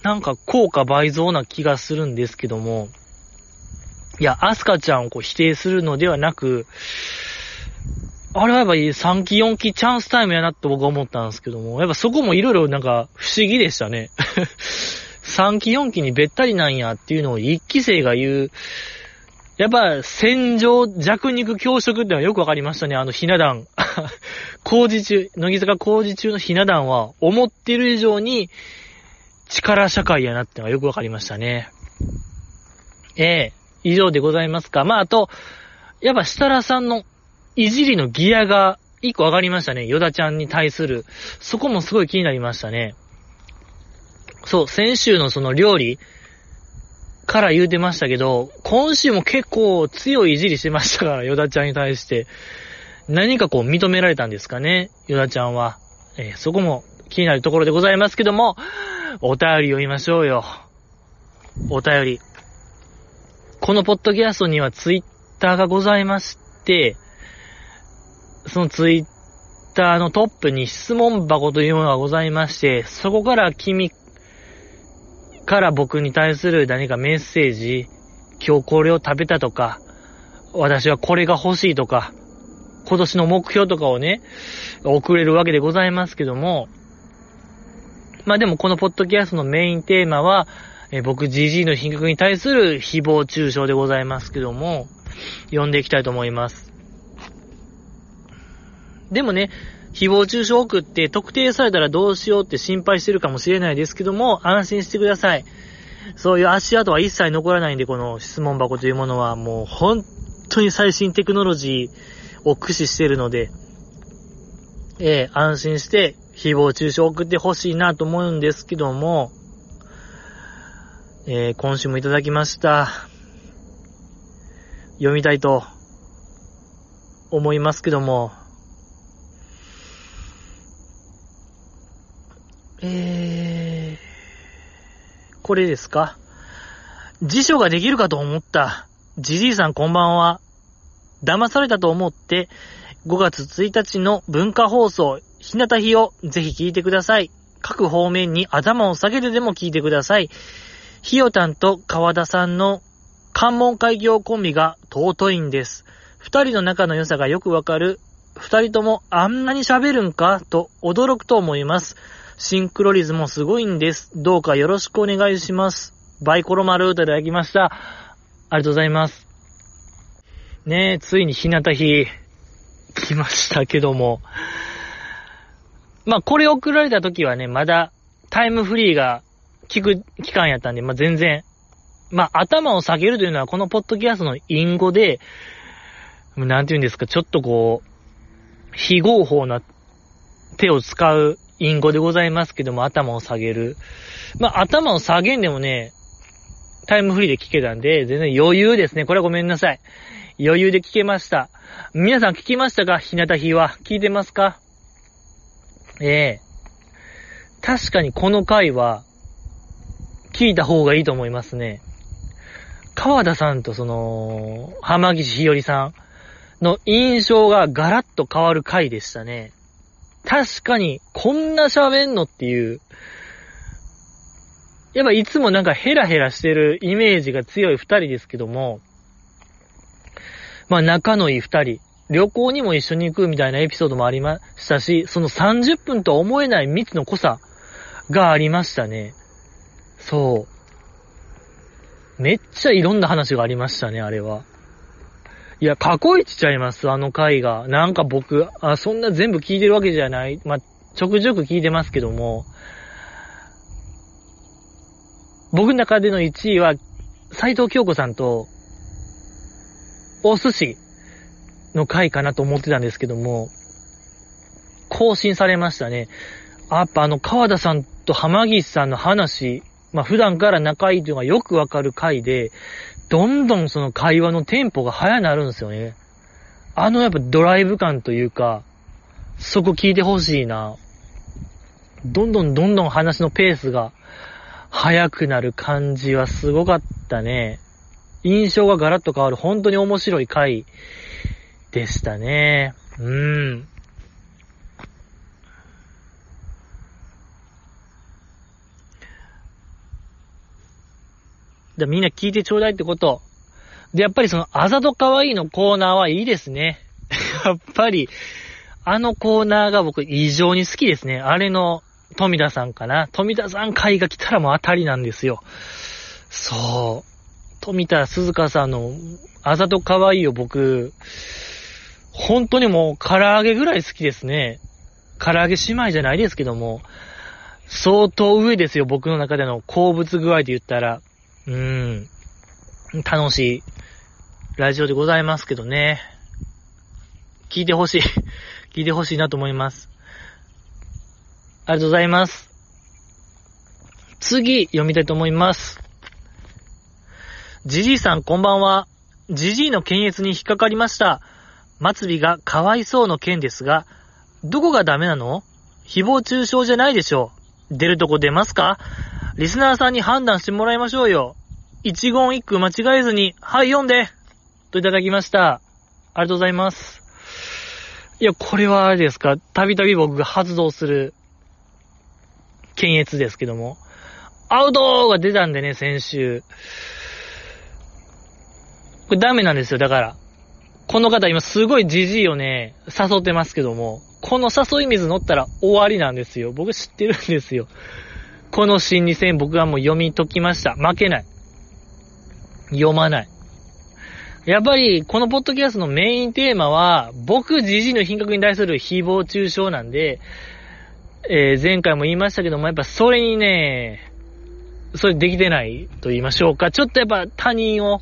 S1: なんか効果倍増な気がするんですけども、いや、アスカちゃんをこう否定するのではなく、あれはやっぱり3期4期チャンスタイムやなって僕は思ったんですけども、やっぱそこもいろいろなんか不思議でしたね。[LAUGHS] 3期4期にべったりなんやっていうのを1期生が言う、やっぱ、戦場弱肉強食ってのはよくわかりましたね。あのひな壇。[LAUGHS] 工事中、乃木坂工事中のひな壇は、思ってる以上に、力社会やなってのがよくわかりましたね。ええ、以上でございますか。まあ、あと、やっぱ設楽さんのいじりのギアが一個上がりましたね。ヨダちゃんに対する。そこもすごい気になりましたね。そう、先週のその料理、から言うてましたけど、今週も結構強いいじりしてましたから、ヨダちゃんに対して。何かこう認められたんですかね、ヨダちゃんは。えー、そこも気になるところでございますけども、お便り読みましょうよ。お便り。このポッドキャストにはツイッターがございまして、そのツイッターのトップに質問箱というものがございまして、そこから君から僕に対する何かメッセージ、今日これを食べたとか、私はこれが欲しいとか、今年の目標とかをね、送れるわけでございますけども、まあでもこのポッドキャストのメインテーマは、え僕 GG の品格に対する誹謗中傷でございますけども、読んでいきたいと思います。でもね、誹謗中傷を送って特定されたらどうしようって心配してるかもしれないですけども、安心してください。そういう足跡は一切残らないんで、この質問箱というものはもう本当に最新テクノロジーを駆使してるので、えー、安心して誹謗中傷を送ってほしいなと思うんですけども、えー、今週もいただきました。読みたいと思いますけども、えー、これですか？辞書ができるかと思った。じじいさんこんばんは。騙されたと思って、5月1日の文化放送、日向日をぜひ聞いてください。各方面に頭を下げてでも聞いてください。ひよたんと川田さんの関門開業コンビが尊いんです。二人の仲の良さがよくわかる。二人ともあんなに喋るんかと驚くと思います。シンクロリズムもすごいんです。どうかよろしくお願いします。バイコロマルーといただきました。ありがとうございます。ねえ、ついに日向日、来ましたけども。まあ、これ送られた時はね、まだタイムフリーが聞く期間やったんで、まあ、全然、まあ、頭を下げるというのはこのポッドキャストの隠語で、なんて言うんですか、ちょっとこう、非合法な手を使う隠語でございますけども、頭を下げる。まあ、頭を下げんでもね、タイムフリーで聞けたんで、全然余裕ですね。これはごめんなさい。余裕で聞けました。皆さん聞きましたか？日向日は。聞いてますか？ええ確かにこの回は、聞いた方がいいと思いますね。川田さんとその、浜岸ひよりさんの印象がガラッと変わる回でしたね。確かに、こんな喋んのっていう。やっぱいつもなんかヘラヘラしてるイメージが強い二人ですけども、まあ仲のいい二人、旅行にも一緒に行くみたいなエピソードもありましたし、その30分とは思えない密の濃さがありましたね。そう。めっちゃいろんな話がありましたね、あれは。いや、過去一ちゃいます、あの回が。なんか僕、あ、そんな全部聞いてるわけじゃない。まあ、ちょくちょく聞いてますけども、僕の中での1位は、斎藤京子さんと、お寿司の回かなと思ってたんですけども、更新されましたね。やっぱあの、川田さんと浜岸さんの話、まあ普段から仲いいというのがよくわかる回で、どんどんその会話のテンポが速なるんですよね。あのやっぱドライブ感というか、そこ聞いてほしいな。どんどんどんどん話のペースが速くなる感じはすごかったね。印象がガラッと変わる本当に面白い回でしたね。うん。で、みんな聞いてちょうだいってこと。で、やっぱりその、あざとかわいいのコーナーはいいですね。[LAUGHS] やっぱり、あのコーナーが僕異常に好きですね。あれの富田さんかな。富田さん会が来たらもう当たりなんですよ。そう。富田鈴香さんのあざとかわいいを僕、本当にもう唐揚げぐらい好きですね。唐揚げ姉妹じゃないですけども、相当上ですよ、僕の中での好物具合で言ったら。うん。楽しいラジオでございますけどね。聞いてほしい。[LAUGHS] 聞いてほしいなと思います。ありがとうございます。次、読みたいと思います。じじいさん、こんばんは。じじいの検閲に引っかかりました。末尾がかわいそうの件ですが、どこがダメなの？誹謗中傷じゃないでしょう。出るとこ出ますか？リスナーさんに判断してもらいましょうよ。一言一句間違えずに、はい、読んでといただきました。ありがとうございます。いや、これはあれですか、たびたび僕が発動する、検閲ですけども。アウトが出たんでね、先週。これダメなんですよ、だから。この方今すごいじじいをね、誘ってますけども、この誘い水乗ったら終わりなんですよ。僕知ってるんですよ。この心理戦僕はもう読み解きました。負けない。読まない。やっぱり、このポッドキャストのメインテーマは、僕自身の品格に対する誹謗中傷なんで、えー、前回も言いましたけども、やっぱそれにね、それできてないと言いましょうか。ちょっとやっぱ他人を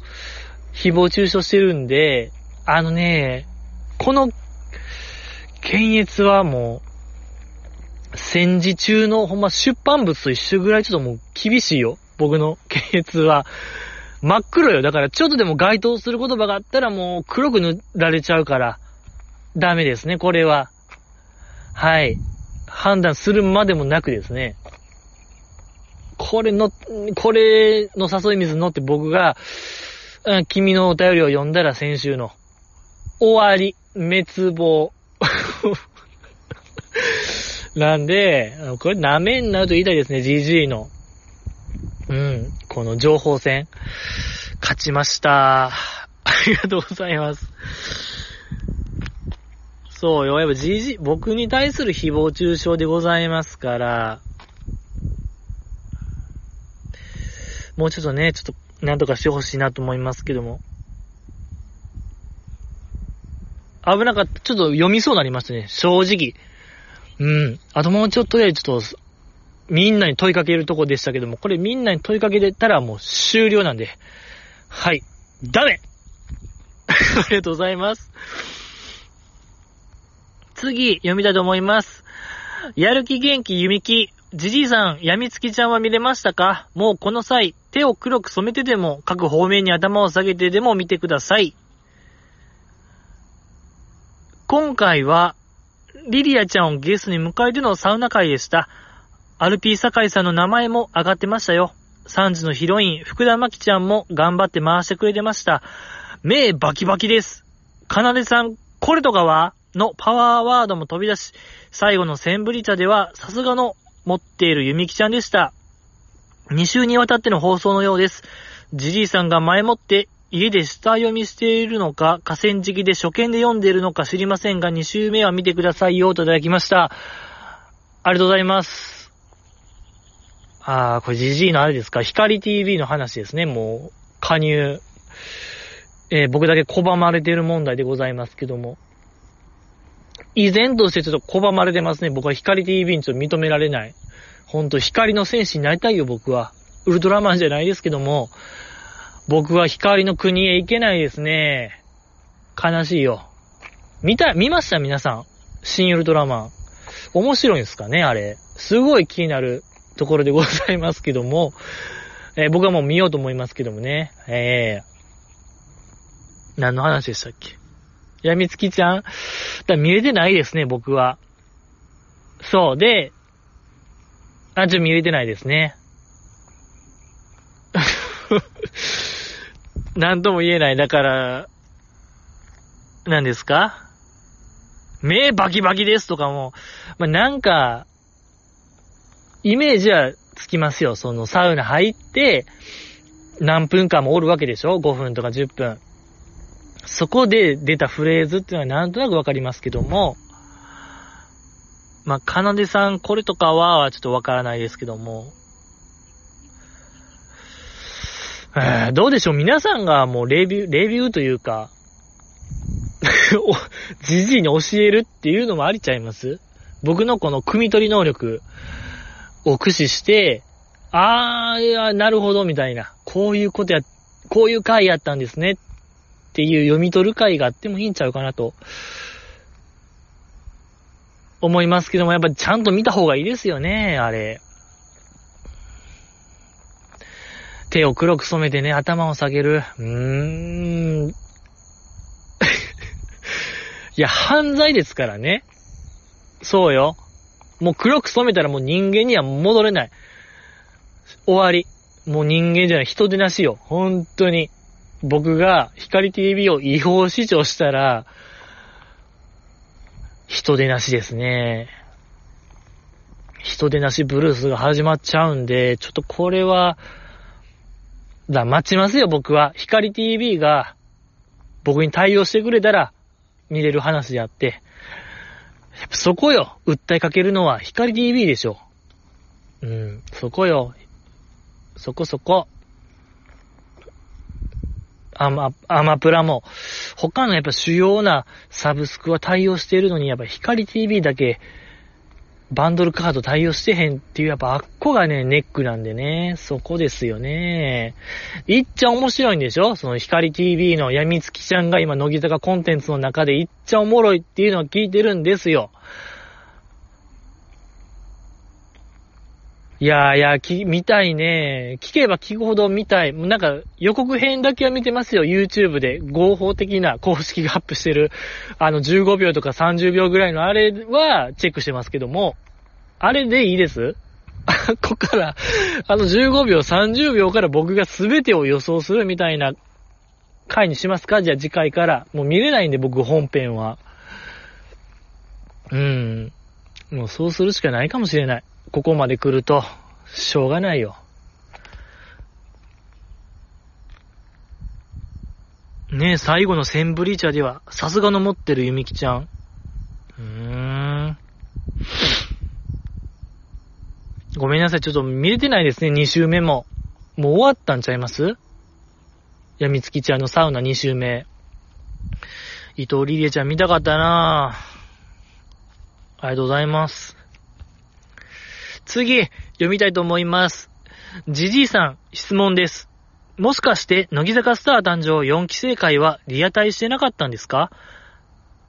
S1: 誹謗中傷してるんで、あのね、この、検閲はもう、戦時中のほんま出版物と一緒ぐらいちょっともう厳しいよ。僕の検閲は。真っ黒よ。だからちょっとでも該当する言葉があったらもう黒く塗られちゃうから、ダメですね、これは。はい。判断するまでもなくですね。これの、これの誘い水のって僕が、うん、君のお便りを読んだら先週の、終わり、滅亡。[LAUGHS] なんで、これ舐めんなと言いたいですね、GG の。うん、この情報戦、勝ちました。ありがとうございます。そうよ、やっぱ GG、僕に対する誹謗中傷でございますから、もうちょっとね、ちょっと、なんとかしてほしいなと思いますけども。危なかった。ちょっと読みそうになりましたね。正直。うん。あともうちょっとで、ちょっと、みんなに問いかけるとこでしたけども、これみんなに問いかけてたらもう終了なんで。はい。ダメ [LAUGHS] ありがとうございます。次、読みたいと思います。やる気元気弓木。じじいさん、やみつきちゃんは見れましたか？もうこの際、手を黒く染めてでも、各方面に頭を下げてでも見てください。今回は、リリアちゃんをゲストに迎えてのサウナ会でした。アルピー酒井さんの名前も上がってましたよ。3時のヒロイン、福田真紀ちゃんも頑張って回してくれてました。目バキバキです。かなでさん、これとかはのパワーワードも飛び出し、最後のセンブリ茶では、さすがの持っているゆみきちゃんでした。2週にわたっての放送のようです。じじいさんが前もって家で下読みしているのか、河川敷で初見で読んでいるのか知りませんが、2週目は見てくださいよといただきました。ありがとうございます。あー、これジジイのあれですか？光 TV の話ですね。もう、加入。えー、僕だけ拒まれてる問題でございますけども。依然としてちょっと拒まれてますね。僕は光 TV にちょっと認められない。ほんと、光の戦士になりたいよ、僕は。ウルトラマンじゃないですけども、僕は光の国へ行けないですね。悲しいよ。見た、見ました？皆さん。新ウルトラマン。面白いんですかねあれ。すごい気になる。ところでございますけども、えー、僕はもう見ようと思いますけどもね。えー、何の話でしたっけ？やみつきちゃんだ見れてないですね、僕は。そう、で、あ、ちょ、見れてないですね。[LAUGHS] なんとも言えない。だから、何ですか？目バキバキですとかも、まあ、なんか、イメージはつきますよ。そのサウナ入って、何分間もおるわけでしょ ?5 分とか10分。そこで出たフレーズっていうのはなんとなくわかりますけども、まあ、かなでさん、これとかは、ちょっとわからないですけども、えー、どうでしょう？皆さんがもうレビュー、レビューというか、[LAUGHS] じじいに教えるっていうのもありちゃいます？僕のこの組み取り能力、を駆使して、あー、いや、なるほど、みたいな。こういうことや、こういう回やったんですね。っていう読み取る回があってもいいんちゃうかなと。思いますけども、やっぱちゃんと見た方がいいですよね、あれ。手を黒く染めてね、頭を下げる。うーん。[LAUGHS] いや、犯罪ですからね。そうよ。もう黒く染めたらもう人間には戻れない。終わり。もう人間じゃない、人でなしよ。本当に。僕が光 TV を違法視聴したら、人でなしですね。人でなしブルースが始まっちゃうんで、ちょっとこれは、だ、待ちますよ、僕は。光 TV が僕に対応してくれたら見れる話であって、やっぱそこよ。訴えかけるのは光 TV でしょ。うん、そこよ。そこそこ。アマ、アマプラも、他のやっぱ主要なサブスクは対応しているのに、やっぱ光 TV だけ、バンドルカード対応してへんっていう、やっぱあっこがね、ネックなんでね、そこですよね。いっちゃ面白いんでしょ？その光 TV の闇月ちゃんが今、乃木坂コンテンツの中でいっちゃおもろいっていうのを聞いてるんですよ。いやいや、き、見たいね。聞けば聞くほど見たい。なんか、予告編だけは見てますよ。YouTube で。合法的な公式がアップしてる、あの、15秒とか30秒ぐらいのあれはチェックしてますけども、あれでいいです？[LAUGHS] ここから、あの15秒、30秒から僕が全てを予想するみたいな回にしますか？じゃあ次回から。もう見れないんで僕本編は。うん。もうそうするしかないかもしれない。ここまで来ると、しょうがないよ。ねえ、最後のセンブリ茶では、さすがの持ってるゆみきちゃん。うーん。ごめんなさい、ちょっと見れてないですね、2週目も。もう終わったんちゃいます？やみつきちゃんのサウナ2週目。伊藤リリエちゃん見たかったなぁ。ありがとうございます。次、読みたいと思います。じじいさん、質問です。もしかして、乃木坂スター誕生4期生会はリアタイしてなかったんですか？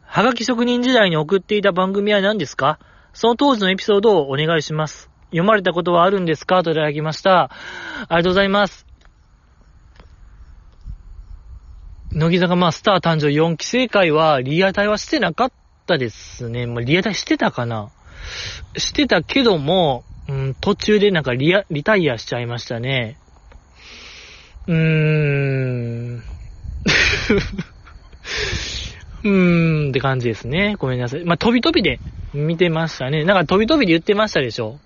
S1: はがき職人時代に送っていた番組は何ですか？その当時のエピソードをお願いします。読まれたことはあるんですか？といただきました。ありがとうございます。乃木坂まあスター誕生4期生会はリアタイはしてなかったですね。まあ、リアタイしてたかなしてたけども、うん、途中でなんかリア、リタイアしちゃいましたね。うーん。[LAUGHS] うーんって感じですね。ごめんなさい。まあ、飛び飛びで見てましたね。なんか飛び飛びで言ってましたでしょ。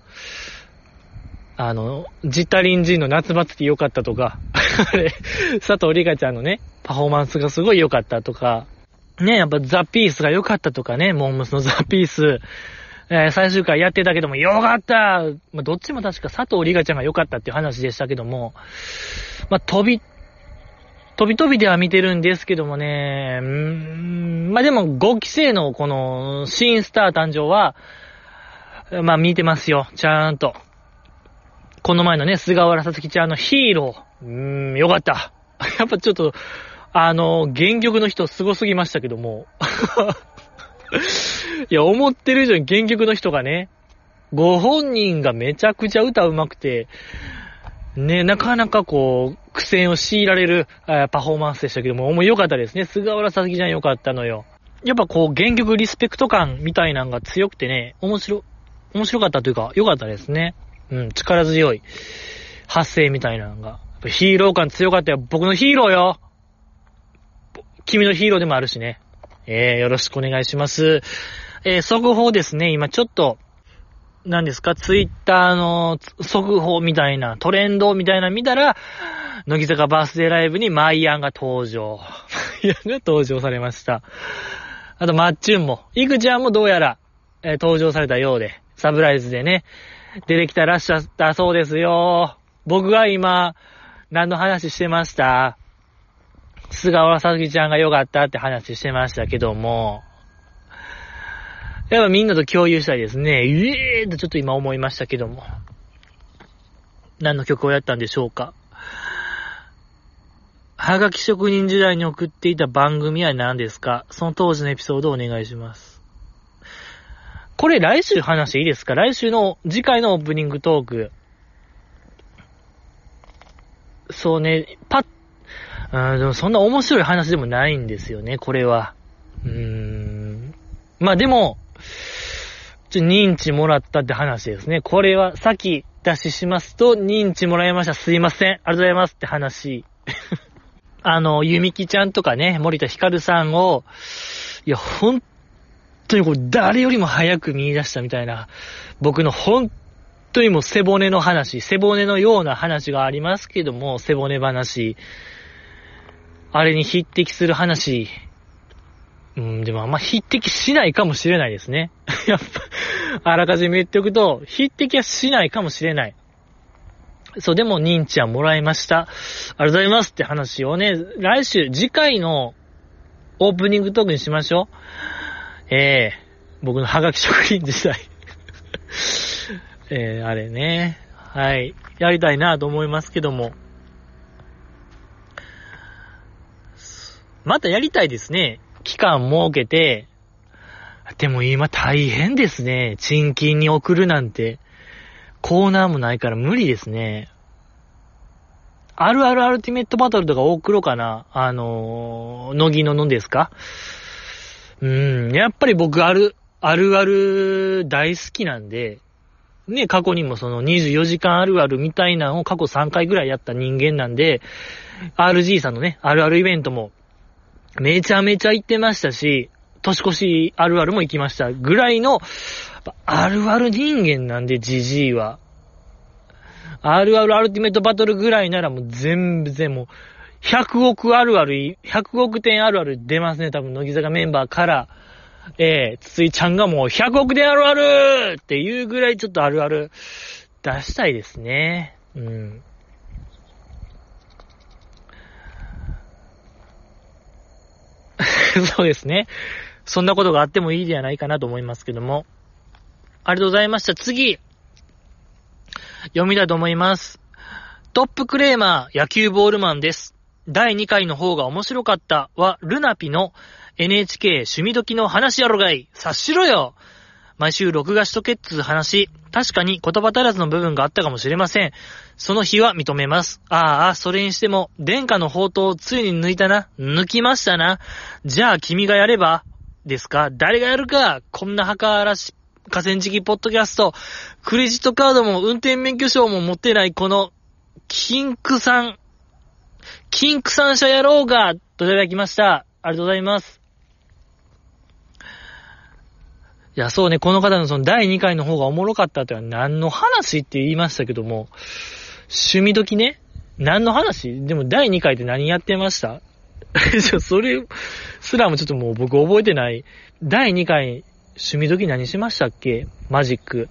S1: あの、ジッタリンジンの夏祭り良かったとか、あれ、佐藤里香ちゃんのね、パフォーマンスがすごい良かったとか、ね、やっぱザ・ピースが良かったとかね、モームスのザ・ピース、えー、最終回やってたけども、よかったまあ、どっちも確か佐藤里香ちゃんが良かったっていう話でしたけども、まあ、飛び、飛び飛びでは見てるんですけどもね、うーん、まあ、でも5期生のこの新スター誕生は、まあ、見てますよ、ちゃんと。この前のね、菅原さつきちゃんのヒーロー、うーん、よかった。[LAUGHS] やっぱちょっと、あの、原曲の人凄すぎましたけども。[LAUGHS] いや、思ってる以上に原曲の人がね、ご本人がめちゃくちゃ歌うまくて、ね、なかなかこう、苦戦を強いられるパフォーマンスでしたけども、もう良かったですね。菅原さつきちゃん良かったのよ。やっぱこう、原曲リスペクト感みたいなのが強くてね、面白、面白かったというか、良かったですね。うん、力強い発声みたいなのが。ヒーロー感強かったよ。僕のヒーローよ君のヒーローでもあるしね。えー、よろしくお願いします。えー、速報ですね。今ちょっと、何ですか、ツイッターの速報みたいな、トレンドみたいな見たら、乃木坂バースデーライブにマイアンが登場。マイアンが登場されました。あと、マッチュンも、イクちゃんもどうやら、えー、登場されたようで、サプライズでね、出てきたらっしゃったそうですよ。僕が今、何の話してました？菅原さつきちゃんが良かったって話してましたけども、やっぱみんなと共有したいですね。ええーとちょっと今思いましたけども。何の曲をやったんでしょうか。はがき職人時代に送っていた番組は何ですかその当時のエピソードをお願いします。これ来週話していいですか来週の次回のオープニングトーク。そうね、パッあでもそんな面白い話でもないんですよね、これは。うーん。まあでも、ちょ認知もらったって話ですね。これは、さっき出ししますと、認知もらいました。すいません。ありがとうございますって話。[LAUGHS] あの、ゆみきちゃんとかね、森田ひかるさんを、いや、本当にこう、誰よりも早く見出したみたいな、僕の本当にもう背骨の話、背骨のような話がありますけども、背骨話。あれに匹敵する話、うん、でもあんま匹敵しないかもしれないですね。[LAUGHS] やっぱ、あらかじめ言っておくと、匹敵はしないかもしれない。そう、でも認知はもらいました。ありがとうございますって話をね、来週、次回のオープニングトークにしましょう。ええー、僕のハガキ職人時代 [LAUGHS] えー、あれね。はい。やりたいなと思いますけども。またやりたいですね。期間設けて。でも今大変ですね。賃金に送るなんて。コーナーもないから無理ですね。あるあるアルティメットバトルとか送ろうかな。あのー、乃木ののですか？うん、やっぱり僕ある、あるある大好きなんで、ね、過去にもその24時間あるあるみたいなのを過去3回ぐらいやった人間なんで、RG さんのね、あるあるイベントもめちゃめちゃ行ってましたし、年越しあるあるも行きましたぐらいの、あるある人間なんで、ジジイは。あるあるアルティメットバトルぐらいならもう全部全部、100億あるある、100億点あるある出ますね、多分、乃木坂メンバーから。えー、ついちゃんがもう100億点あるあるっていうぐらいちょっとあるある出したいですね。うん。[LAUGHS] そうですね。そんなことがあってもいいではないかなと思いますけども。ありがとうございました。次。読みだと思います。トップクレーマー野球ボールマンです。第2回の方が面白かったは、ルナピの NHK 趣味時の話やろがい。察しろよ毎週録画しとけっつう話。確かに言葉足らずの部分があったかもしれません。その日は認めます。ああ、それにしても、殿下の宝刀をついに抜いたな。抜きましたな。じゃあ君がやればですか？誰がやるか？こんな墓荒らし、河川敷ポッドキャスト、クレジットカードも運転免許証も持ってないこの、キンクさん、キンクさん社野郎が、といただきました。ありがとうございます。いや、そうね、この方のその第2回の方がおもろかったっては何の話って言いましたけども、趣味時ね、何の話？でも第2回って何やってました？[LAUGHS] それすらもちょっともう僕覚えてない。第2回、趣味時何しましたっけ？マジック。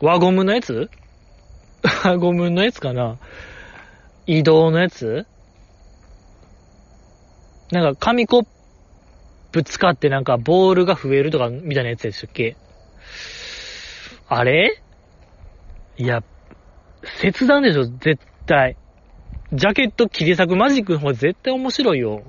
S1: 輪ゴムのやつ？[LAUGHS] 輪ゴムのやつかな？移動のやつ？なんか紙コッぶつかってなんかボールが増えるとかみたいなやつでしたっけ？あれ？いや、切断でしょ、絶対。ジャケット切り裂くマジックの方が絶対面白いよ。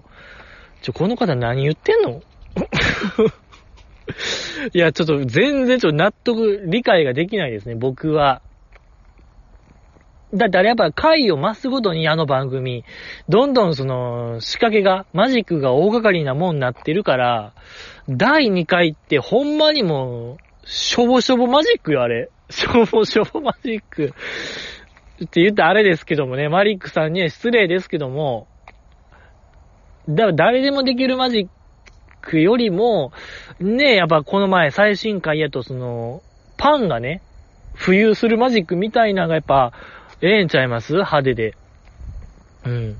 S1: ちょ、この方何言ってんの？[LAUGHS] いや、ちょっと全然ちょっと納得、理解ができないですね、僕は。だってあれやっぱ回を増すごとにあの番組、どんどんその仕掛けが、マジックが大掛かりなもんなってるから、第2回ってほんまにもう、しょぼしょぼマジックよ、あれ。[LAUGHS] しょぼしょぼマジック。って言ってあれですけどもね、マリックさんには失礼ですけども、だ、誰でもできるマジックよりも、ねえやっぱこの前最新回やとその、パンがね、浮遊するマジックみたいなのがやっぱ、ええんちゃいます？派手で。うん。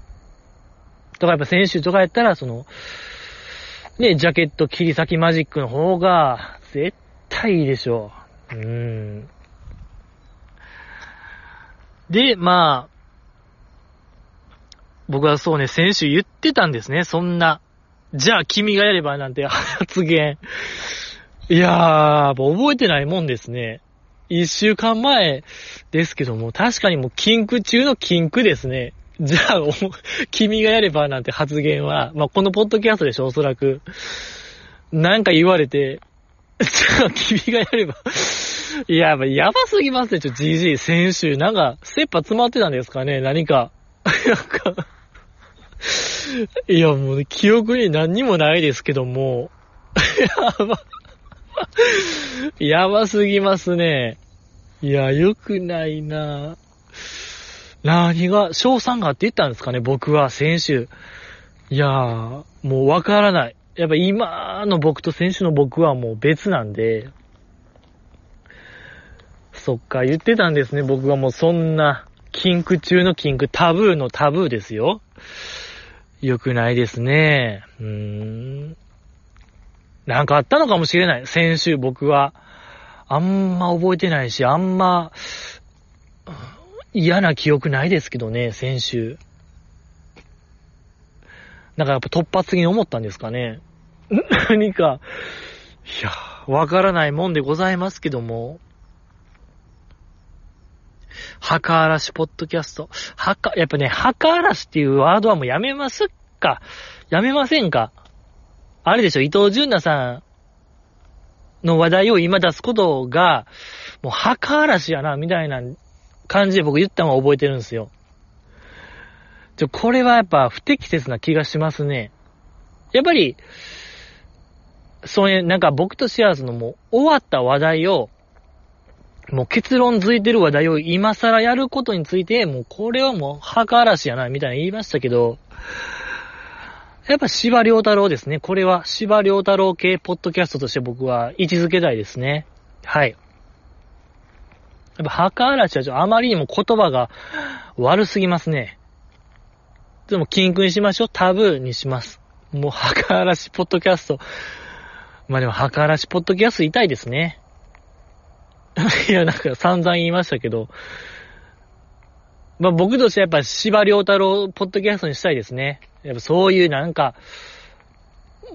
S1: とかやっぱ選手とかやったら、その、ね、ジャケット切り裂きマジックの方が、絶対いいでしょう。うん。で、まあ、僕はそうね、先週言ってたんですね、そんな。じゃあ君がやればなんて [LAUGHS] 発言。いやー、覚えてないもんですね。一週間前ですけども、確かにもう禁句中の禁句ですね。[LAUGHS] じゃあ、君がやればなんて発言は、まあ、このポッドキャストでしょ、おそらく。なんか言われて、[LAUGHS] じゃあ、君がやればいや、やばすぎますね、ちょ、GG。先週、なんか、切羽詰まってたんですかね、何か。[LAUGHS] なんかいや、もう、記憶に何にもないですけども、やば。[LAUGHS] やばすぎますね。いや、よくないな何が、賞賛がって言ったんですかね、僕は、先週。いやー、もうわからない。やっぱ今の僕と先週の僕はもう別なんで、そっか、言ってたんですね、僕はもうそんな、禁句中の禁句、タブーのタブーですよ。よくないですね。うーん。なんかあったのかもしれない。先週僕は。あんま覚えてないし、あんま、嫌な記憶ないですけどね、先週。なんかやっぱ突発的に思ったんですかね。[LAUGHS] 何か、いや、わからないもんでございますけども。墓嵐ポッドキャスト。墓、やっぱね、墓嵐っていうワードはもうやめますかやめませんかあれでしょ、伊藤淳奈さんの話題を今出すことが、もう墓嵐やな、みたいな感じで僕言ったのは覚えてるんですよ。ちょ、これはやっぱ不適切な気がしますね。やっぱり、そういう、なんか僕とシアーズのもう終わった話題を、もう結論づいてる話題を今更やることについて、もうこれはもう墓嵐やな、みたいな言いましたけど、やっぱ芝良太郎ですね。これは芝良太郎系ポッドキャストとして僕は位置づけたいですね。はい。やっぱ墓嵐はちょあまりにも言葉が悪すぎますね。でも、禁句にしましょう。タブーにします。もう、墓嵐ポッドキャスト。まあでも、墓嵐ポッドキャスト痛いですね。[LAUGHS] いや、なんか散々言いましたけど、まあ僕としてはやっぱ芝良太郎ポッドキャストにしたいですね。やっぱそういうなんか、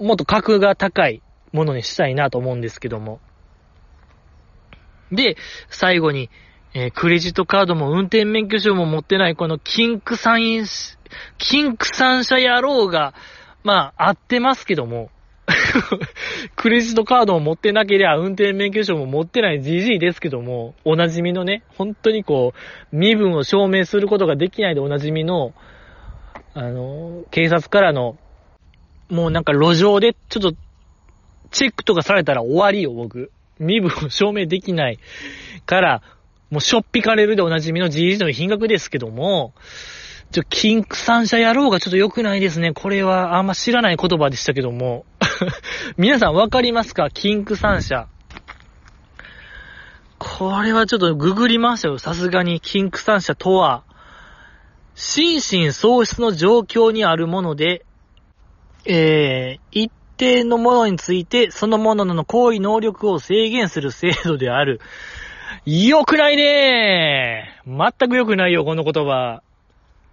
S1: もっと格が高いものにしたいなと思うんですけども。で、最後に、えー、クレジットカードも運転免許証も持ってないこのキンクサイン、キンク三社野郎が、まあ、合ってますけども、[LAUGHS] クレジットカードも持ってなければ運転免許証も持ってない GG ですけども、おなじみのね、本当にこう、身分を証明することができないでおなじみの、あの、警察からの、もうなんか路上でちょっと、チェックとかされたら終わりよ、僕。身分を証明できないから、もうしょっぴかれるでおなじみの GG の品格ですけども、ちょ、キンク三社野郎がちょっと良くないですね。これはあんま知らない言葉でしたけども。[LAUGHS] 皆さんわかりますか？キンク三社。これはちょっとググりましたよ。さすがに、キンク三社とは、心身喪失の状況にあるもので、えー、一定のものについて、そのものの行為能力を制限する制度である。良くないねー全く良くないよ、この言葉。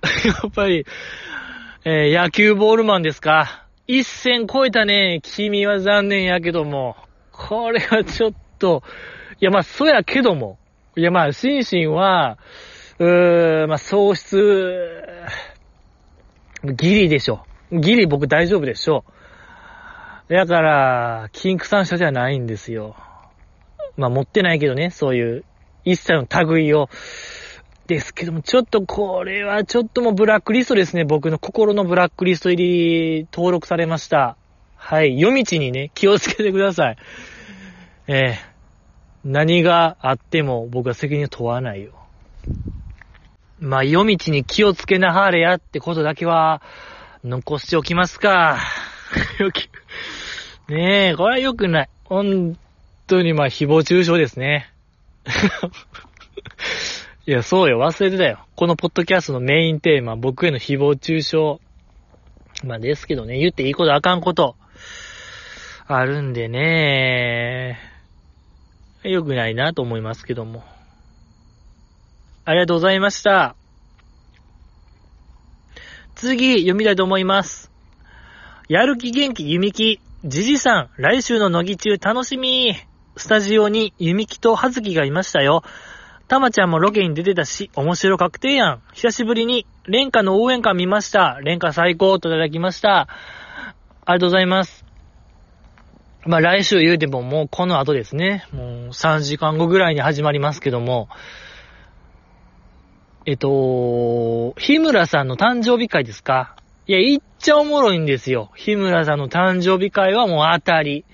S1: [LAUGHS] やっぱり、えー、野球ボールマンですか？一線超えたね。君は残念やけども。これはちょっと、いや、まあ、そやけども。いや、まあ、心身は、うー、まあ、喪失、ギリでしょ。ギリ僕大丈夫でしょ。だから、キンク三社じゃないんですよ。まあ、持ってないけどね、そういう、一切の類を。ですけども、ちょっとこれはちょっともうブラックリストですね。僕の心のブラックリスト入り登録されました。はい。夜道にね、気をつけてください。えー、何があっても僕は責任を問わないよ。まあ、夜道に気をつけなはれやってことだけは、残しておきますか。[LAUGHS] ねえ、これは良くない。本当にまあ、誹謗中傷ですね。[LAUGHS] いや、そうよ、忘れてたよ。このポッドキャストのメインテーマ、僕への誹謗中傷。まあ、ですけどね、言っていいことあかんこと、あるんでね、良くないなと思いますけども。ありがとうございました。次、読みたいと思います。やる気元気弓木、じじさん、来週の乃木中楽しみスタジオに弓木と葉月がいましたよ。たまちゃんもロケに出てたし、面白確定やん。久しぶりに、レンカの応援歌見ました。レンカ最高といただきました。ありがとうございます。まあ来週言うてももうこの後ですね。もう3時間後ぐらいに始まりますけども。えっと、日村さんの誕生日会ですか？いや、いっちゃおもろいんですよ。日村さんの誕生日会はもう当たり。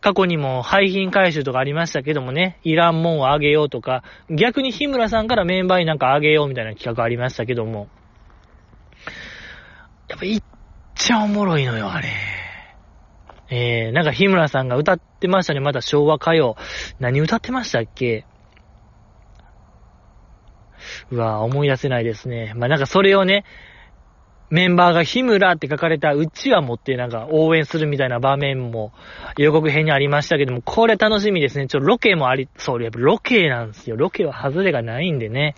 S1: 過去にも廃品回収とかありましたけどもね、いらんもんをあげようとか、逆に日村さんからメンバーになんかあげようみたいな企画ありましたけども。やっぱいっちゃおもろいのよ、あれ。えー、なんか日村さんが歌ってましたね、まだ昭和歌謡。何歌ってましたっけ？うわぁ思い出せないですね。まあ、なんかそれをね、メンバーが日村って書かれたうちわ持ってなんか応援するみたいな場面も予告編にありましたけども、これ楽しみですね。ちょ、ロケもあり、そう、やっぱロケなんですよ。ロケは外れがないんでね。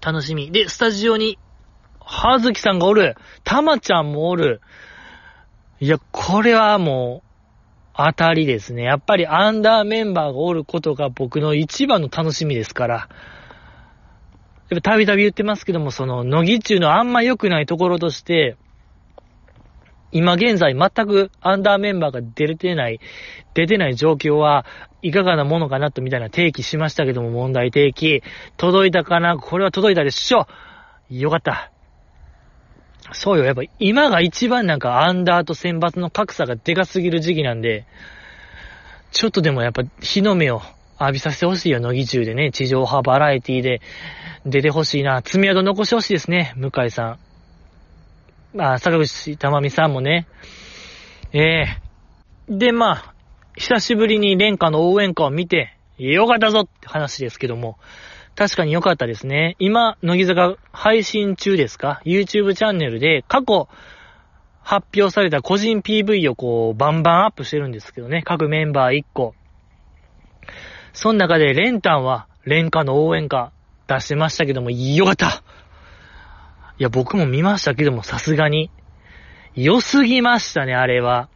S1: 楽しみ。で、スタジオに、はずきさんがおる。たまちゃんもおる。いや、これはもう、当たりですね。やっぱりアンダーメンバーがおることが僕の一番の楽しみですから。やっぱたびたび言ってますけども、その、乃木中のあんま良くないところとして、今現在全くアンダーメンバーが出れてない、出てない状況はいかがなものかなとみたいな提起しましたけども、問題提起。届いたかな？これは届いたでしょよかった。そうよ、やっぱ今が一番なんかアンダーと選抜の格差がでかすぎる時期なんで、ちょっとでもやっぱ日の目を浴びさせてほしいよ、乃木中でね。地上波バラエティで出てほしいな。爪痕残してほしいですね、向井さん。まあ、坂口玉美さんもね。ええー、で、まあ、久しぶりに蓮華の応援歌を見て、よかったぞって話ですけども、確かに良かったですね。今、乃木坂配信中ですか ?YouTube チャンネルで過去発表された個人 PV をこう、バンバンアップしてるんですけどね。各メンバー1個。その中で、レンタンは、レンカの応援歌出してましたけども、よかったいや、僕も見ましたけども、さすがに。良すぎましたね、あれは。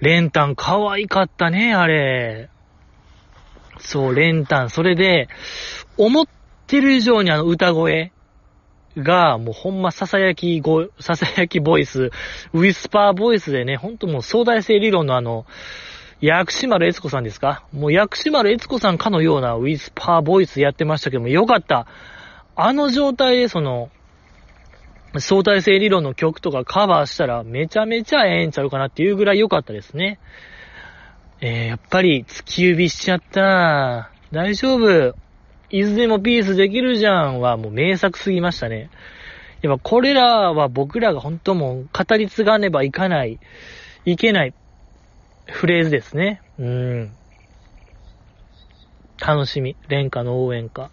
S1: レンタン可愛かったね、あれ。そう、練炭。それで、思ってる以上にあの歌声が、もうほんまささやきご、ささやきボイス、ウィスパーボイスでね、ほんともう相対性理論のあの、薬師丸悦子さんですか？もう薬師丸悦子さんかのようなウィスパーボイスやってましたけども、よかった。あの状態でその、相対性理論の曲とかカバーしたらめちゃめちゃええんちゃうかなっていうぐらい良かったですね。えー、やっぱり突き指しちゃったな大丈夫。いずれもピースできるじゃんはもう名作すぎましたね。やっぱこれらは僕らが本当もう語り継がねばいかない、いけないフレーズですね。うん。楽しみ。廉価の応援歌。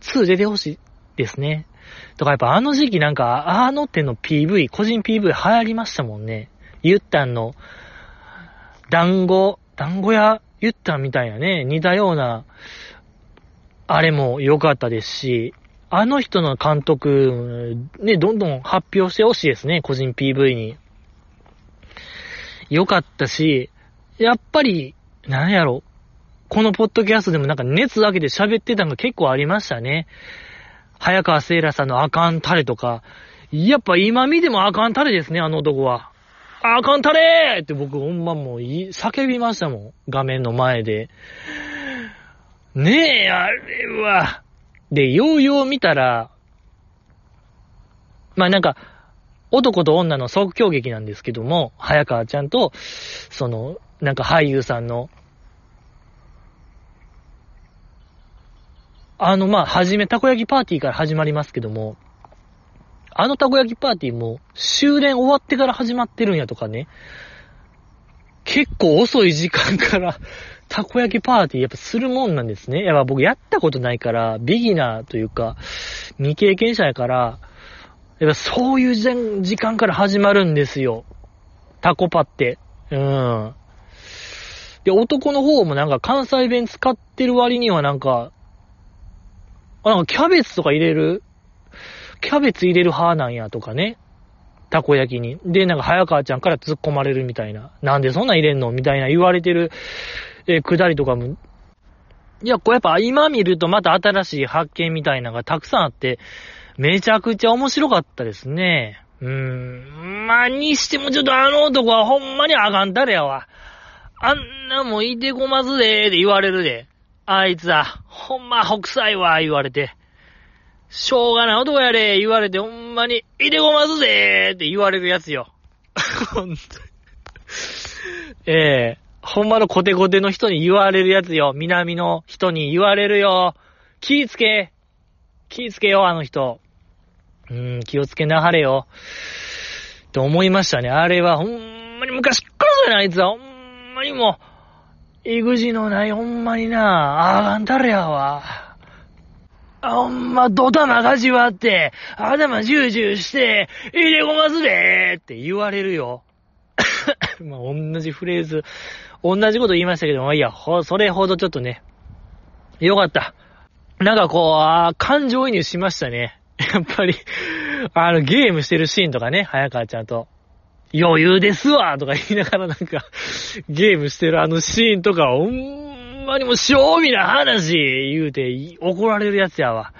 S1: 2出てほしいですね。とかやっぱあの時期なんか、あの手の PV、個人 PV 流行りましたもんね。ゆったんの団子、団子屋言ったんみたいなね、似たような、あれも良かったですし、あの人の監督、ね、どんどん発表してほしいですね、個人 PV に。良かったし、やっぱり、なんやろ、このポッドキャストでもなんか熱分けて喋ってたのが結構ありましたね。早川聖羅さんのあかんタレとか、やっぱ今見てもあかんタレですね、あの男は。あかんたれーって僕ほんまもう叫びましたもん。画面の前で。ねえ、あれは。で、ようよう見たら、まあなんか、男と女の即興劇なんですけども、早川ちゃんと、その、なんか俳優さんの、あの、まあ、はじめ、たこ焼きパーティーから始まりますけども、あのたこ焼きパーティーも終電終わってから始まってるんやとかね。結構遅い時間からたこ焼きパーティーやっぱするもんなんですね。やっぱ僕やったことないから、ビギナーというか、未経験者やから、やっぱそういう時間から始まるんですよ。タコパって。うん。で、男の方もなんか関西弁使ってる割にはなんか、あ、なんかキャベツとか入れる？キャベツ入れる派なんやとかね。たこ焼きに。で、なんか早川ちゃんから突っ込まれるみたいな。なんでそんな入れんのみたいな言われてる、えー、くだりとかも。いや、これやっぱ今見るとまた新しい発見みたいなのがたくさんあって、めちゃくちゃ面白かったですね。うーん。まあ、にしてもちょっとあの男はほんまにあかんたれやわ。あんなもんいてこますでーって言われるで。あいつは、ほんま北斎わ、言われて。しょうがない男やれ、言われてほんまに、いでごますぜーって言われるやつよ。[LAUGHS] ほんと。ええー、ほんまのコテコテの人に言われるやつよ。南の人に言われるよ。気ぃつけ。気ぃつけよ、あの人。うん、気をつけなはれよ。と思いましたね。あれはほんまに昔っからそうやな、あいつは。ほんまにもう、えぐじのないほんまにな、あがんたれやわ。ほんま、ドタマがじわって、頭ジュージューして、入れごますでーって言われるよ。[COUGHS] まあ、同じフレーズ、同じこと言いましたけども、いや、ほ、それほどちょっとね、よかった。なんかこう、あ感情移入しましたね。[LAUGHS] やっぱり、あの、ゲームしてるシーンとかね、早川ちゃんと。余裕ですわとか言いながらなんか、ゲームしてるあのシーンとか、ほんまにもう正味な話言うて怒られるやつやわ。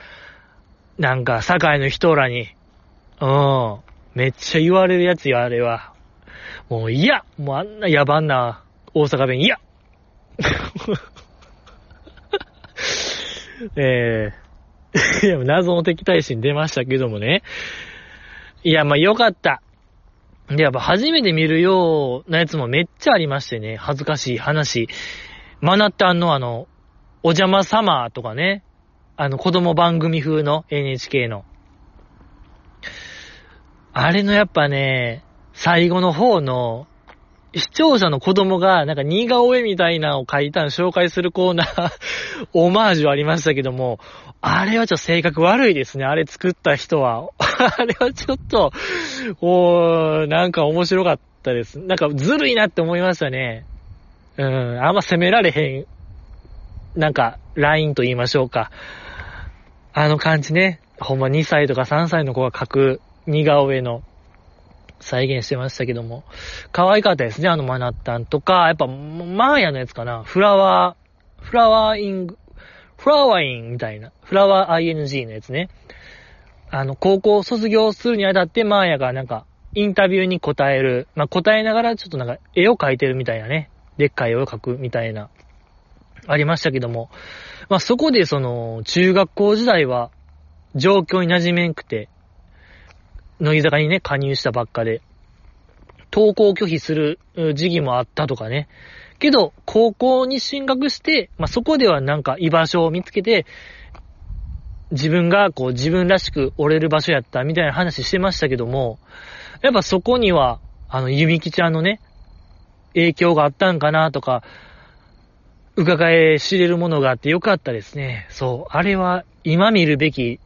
S1: なんか、堺の人らに。うん。めっちゃ言われるやつよ、あれは。もう嫌もうあんな野蛮な大阪弁嫌 [LAUGHS] えー、[LAUGHS] いや、謎の敵対心出ましたけどもね。いや、まあよかった。で、やっぱ初めて見るようなやつもめっちゃありましてね、恥ずかしい話。マナッタンのあの、お邪魔サマーとかね、あの子供番組風の NHK の。あれのやっぱね、最後の方の、視聴者の子供が、なんか似顔絵みたいなのを書いたの紹介するコーナー [LAUGHS] オマージュありましたけども、あれはちょっと性格悪いですね。あれ作った人は。[LAUGHS] あれはちょっと、おー、なんか面白かったです。なんかずるいなって思いましたね。うん、あんま責められへん、なんか、ラインと言いましょうか。あの感じね。ほんま2歳とか3歳の子が描く似顔絵の再現してましたけども、可愛かったですね、あのマナッタンとか、やっぱ、マーヤのやつかな、フラワー、フラワーイング、フラワーインみたいな、フラワー ING のやつね。あの、高校卒業するにあたって、マーヤがなんか、インタビューに答える、まあ、答えながらちょっとなんか、絵を描いてるみたいなね、でっかい絵を描くみたいな、ありましたけども、まあ、そこでその、中学校時代は、状況に馴染めんくて、乃木坂にね、加入したばっかで、登校拒否する時期もあったとかね。けど、高校に進学して、まあ、そこではなんか居場所を見つけて、自分がこう自分らしく折れる場所やったみたいな話してましたけども、やっぱそこには、あの、ゆみきちゃんのね、影響があったんかなとか、伺え知れるものがあってよかったですね。そう。あれは今見るべき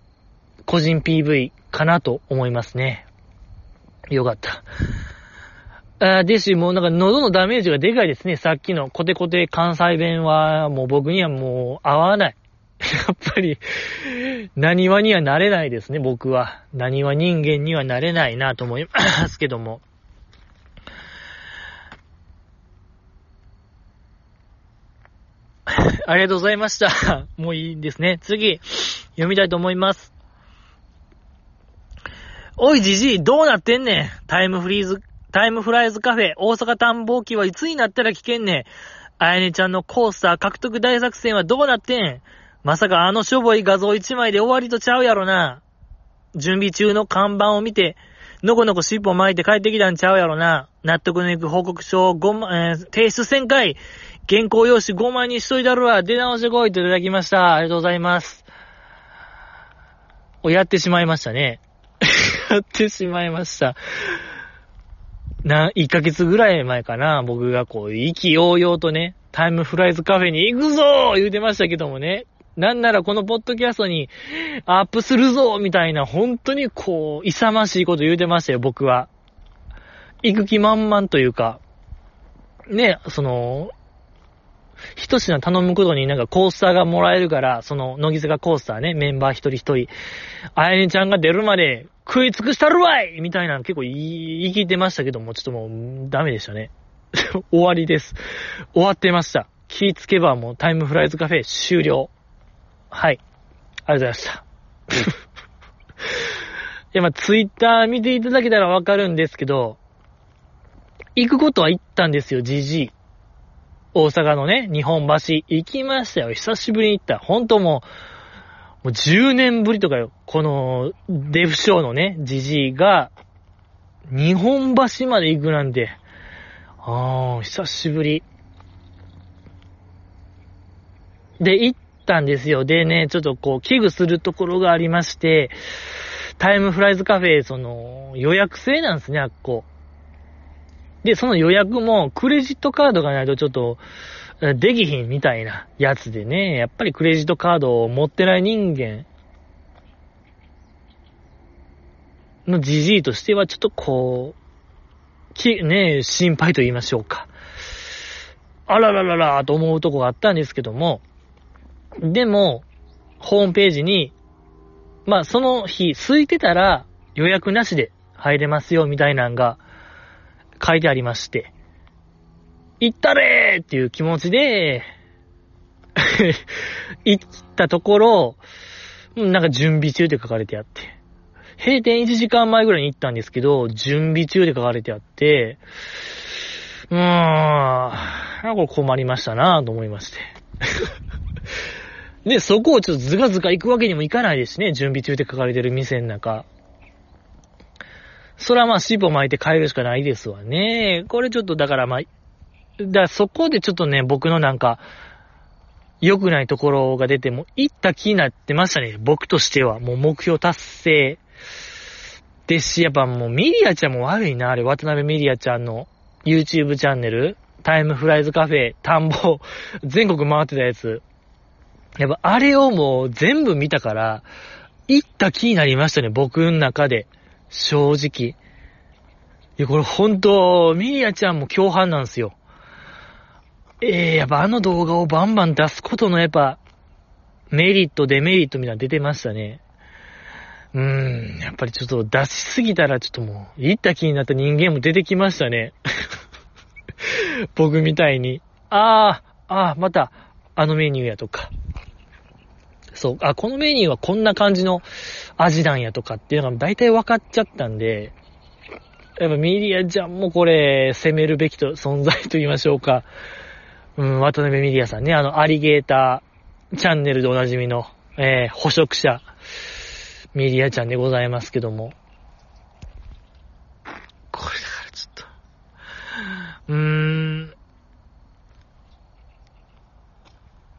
S1: 個人 PV かなと思いますね。よかった。あですし、もうなんか喉のダメージがでかいですね。さっきのコテコテ関西弁はもう僕にはもう合わない。[LAUGHS] やっぱり、何話にはなれないですね、僕は。何話人間にはなれないなと思いますけども。[LAUGHS] ありがとうございました。もういいですね。次、読みたいと思います。おいじじい、どうなってんねん。タイムフリーズ、タイムフライズカフェ、大阪探訪機はいつになったら聞けんねん。あやねちゃんのコースター獲得大作戦はどうなってんまさかあのしょぼい画像一枚で終わりとちゃうやろな。準備中の看板を見て、のこのこ尻尾巻いて帰ってきたんちゃうやろな。納得のいく報告書を5万、えー、提出1000回。原稿用紙5枚にしといたるわ。出直してこいといただきました。ありがとうございます。お、やってしまいましたね。ってしまいました。な、1ヶ月ぐらい前かな、僕がこう、意気揚々とね、タイムフライズカフェに行くぞ言うてましたけどもね。なんならこのポッドキャストにアップするぞみたいな、本当にこう、勇ましいこと言うてましたよ、僕は。行く気満々というか、ね、その、一品頼むことになんかコースターがもらえるから、その、乃木坂コースターね、メンバー一人一人、あやねちゃんが出るまで食い尽くしたるわいみたいな結構言い、言い切ってましたけども、ちょっともう、ダメでしたね。[LAUGHS] 終わりです。終わってました。気ぃつけばもうタイムフライズカフェ終了。はい。ありがとうございました。[LAUGHS] いや、まあ、ツイッター見ていただけたらわかるんですけど、行くことは行ったんですよ、じじい。大阪のね、日本橋、行きましたよ。久しぶりに行った。本当もう、もう10年ぶりとかよ。この、デフショーのね、じじいが、日本橋まで行くなんて、ああ、久しぶり。で、行ったんですよ。でね、ちょっとこう、危惧するところがありまして、タイムフライズカフェ、その、予約制なんですね、あっこ。で、その予約もクレジットカードがないとちょっと、できひんみたいなやつでね、やっぱりクレジットカードを持ってない人間のじじいとしてはちょっとこう、き、ね、心配と言いましょうか。あららららと思うとこがあったんですけども、でも、ホームページに、まあその日空いてたら予約なしで入れますよみたいなんが書いてありまして、行ったれーっていう気持ちで、[LAUGHS] 行ったところ、なんか準備中って書かれてあって、閉店1時間前ぐらいに行ったんですけど、準備中で書かれてあって、うーん、なんか困りましたなぁと思いまして。[LAUGHS] で、そこをちょっとズカズカ行くわけにもいかないですね、準備中って書かれてる店の中。そらまあ尻尾巻いて帰るしかないですわね。これちょっとだからまあ、だそこでちょっとね、僕のなんか、良くないところが出ても、行った気になってましたね。僕としては。もう目標達成。ですし、やっぱもうミリアちゃんも悪いな、あれ。渡辺ミリアちゃんの YouTube チャンネル。タイムフライズカフェ、田んぼ、全国回ってたやつ。やっぱあれをもう全部見たから、行った気になりましたね、僕の中で。正直。いや、これ本当、ミリアちゃんも共犯なんですよ。ええー、やっぱあの動画をバンバン出すことのやっぱ、メリット、デメリットみたいな出てましたね。うーん、やっぱりちょっと出しすぎたらちょっともう、行った気になった人間も出てきましたね。[LAUGHS] 僕みたいに。ああ、ああ、また、あのメニューやとか。そう、あ、このメニューはこんな感じの味なんやとかっていうのが大体分かっちゃったんで、やっぱミリアちゃんもこれ、攻めるべきと、存在と言いましょうか。うん、渡辺ミリアさんね、あの、アリゲーターチャンネルでおなじみの、えー、捕食者、ミリアちゃんでございますけども。これだからちょっと、うーん、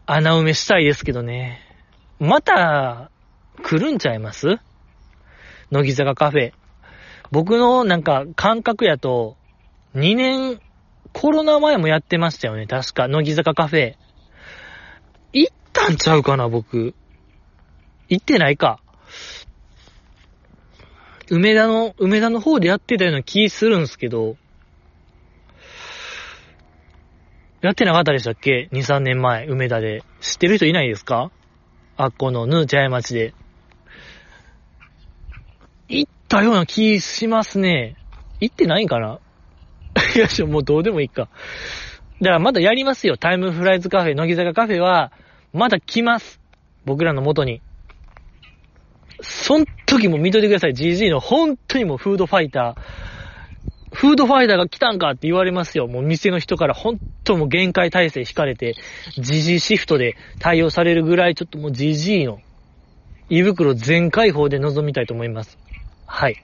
S1: 穴埋めしたいですけどね。また、来るんちゃいます？乃木坂カフェ。僕のなんか感覚やと、2年コロナ前もやってましたよね、確か。乃木坂カフェ。行ったんちゃうかな、僕。行ってないか。梅田の、梅田の方でやってたような気するんすけど、やってなかったでしたっけ ?2、3年前、梅田で。知ってる人いないですか？あっこのヌーチャイ町で。行ったような気しますね。行ってないんかな？[LAUGHS] いや、もうどうでもいいか。だからまだやりますよ。タイムフライズカフェ、乃木坂カフェは、まだ来ます。僕らの元に。そん時も見といてください。GG の本当にもうフードファイター。フードファイターが来たんかって言われますよ。もう店の人から本当もう限界体制引かれて、GG シフトで対応されるぐらいちょっともう GG の胃袋全開放で臨みたいと思います。はい。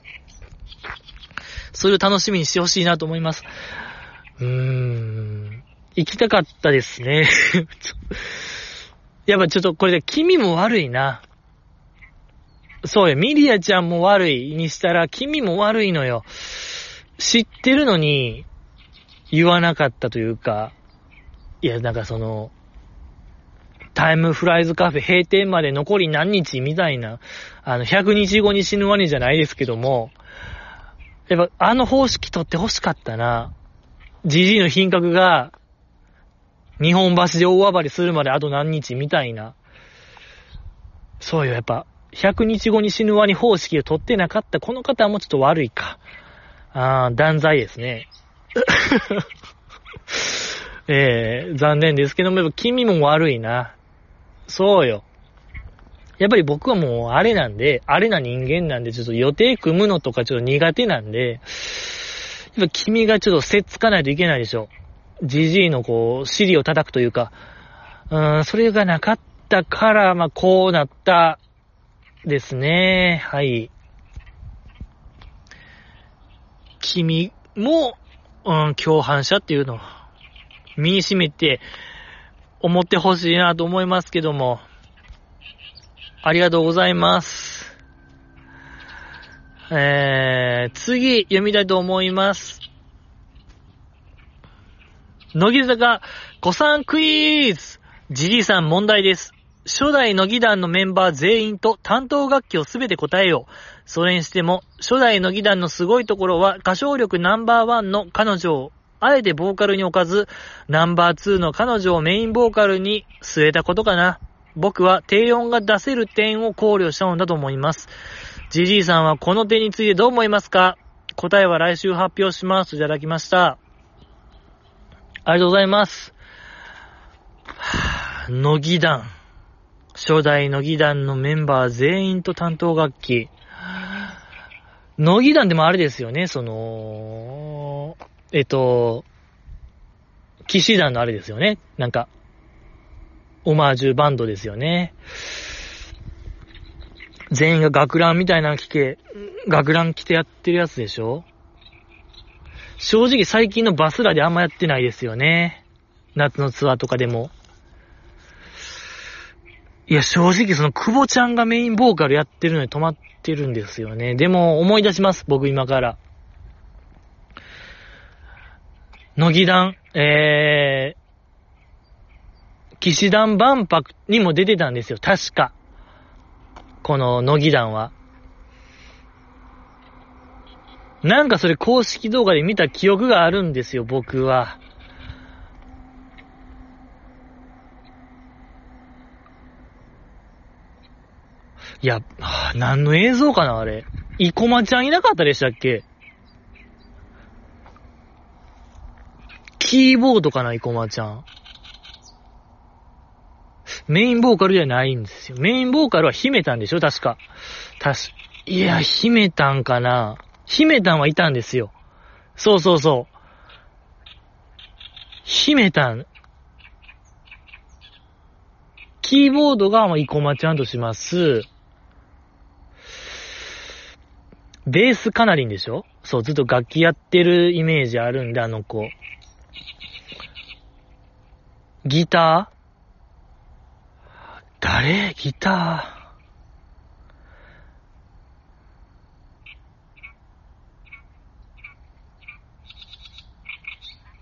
S1: それを楽しみにしてほしいなと思います。うーん。行きたかったですね。[LAUGHS] やっぱちょっとこれで君も悪いな。そうよ、ミリアちゃんも悪いにしたら君も悪いのよ。知ってるのに言わなかったというか、いや、なんかその、タイムフライズカフェ閉店まで残り何日みたいな、あの、100日後に死ぬワニじゃないですけども、やっぱあの方式取って欲しかったな。じじいの品格が、日本橋で大暴れするまであと何日みたいな。そうよ、やっぱ、100日後に死ぬワニ方式を取ってなかったこの方もちょっと悪いか。ああ、断罪ですね。え [LAUGHS] えー、残念ですけども、やっぱ君も悪いな。そうよ。やっぱり僕はもうあれなんで、あれな人間なんで、ちょっと予定組むのとかちょっと苦手なんで、やっぱ君がちょっとせっつかないといけないでしょ。じじいのこう、尻を叩くというか、うーん、それがなかったから、まあ、こうなったですね。はい。君も、うん、共犯者っていうのを身に染めて思ってほしいなと思いますけども。ありがとうございます。えー、次、読みたいと思います。乃木坂、古参クイズジリーさん問題です。初代乃木団のメンバー全員と担当楽器をすべて答えよう。それにしても、初代乃木団のすごいところは歌唱力ナンバーワンの彼女を、あえてボーカルに置かず、ナンバーツーの彼女をメインボーカルに据えたことかな。僕は低音が出せる点を考慮したのだと思います。ジジイさんはこの点についてどう思いますか？答えは来週発表します。いただきました。ありがとうございます。はぁ乃木団。初代乃木団のメンバー全員と担当楽器。乃木団でもあれですよね、その、えっと、騎士団のあれですよね。なんか、オマージュバンドですよね。全員が学ランみたいなの着て、学ラン着てやってるやつでしょ正直最近のバスラであんまやってないですよね。夏のツアーとかでも。いや、正直その久保ちゃんがメインボーカルやってるのに止まってるんですよね。でも思い出します、僕今から。乃木団、えー、騎士団万博にも出てたんですよ、確か。この乃木団は。なんかそれ公式動画で見た記憶があるんですよ、僕は。いや、何の映像かな、あれ。生駒ちゃんいなかったでしたっけ？キーボードかな、生駒ちゃん。メインボーカルじゃないんですよ。メインボーカルは姫たんでしょ？確か。確か、いや、姫たんかな。姫たんはいたんですよ。そうそうそう。姫たん。キーボードが、まあ、生駒ちゃんとします。ベースカナリンでしょ？そう、ずっと楽器やってるイメージあるんで、あの子。ギター？誰？ギター？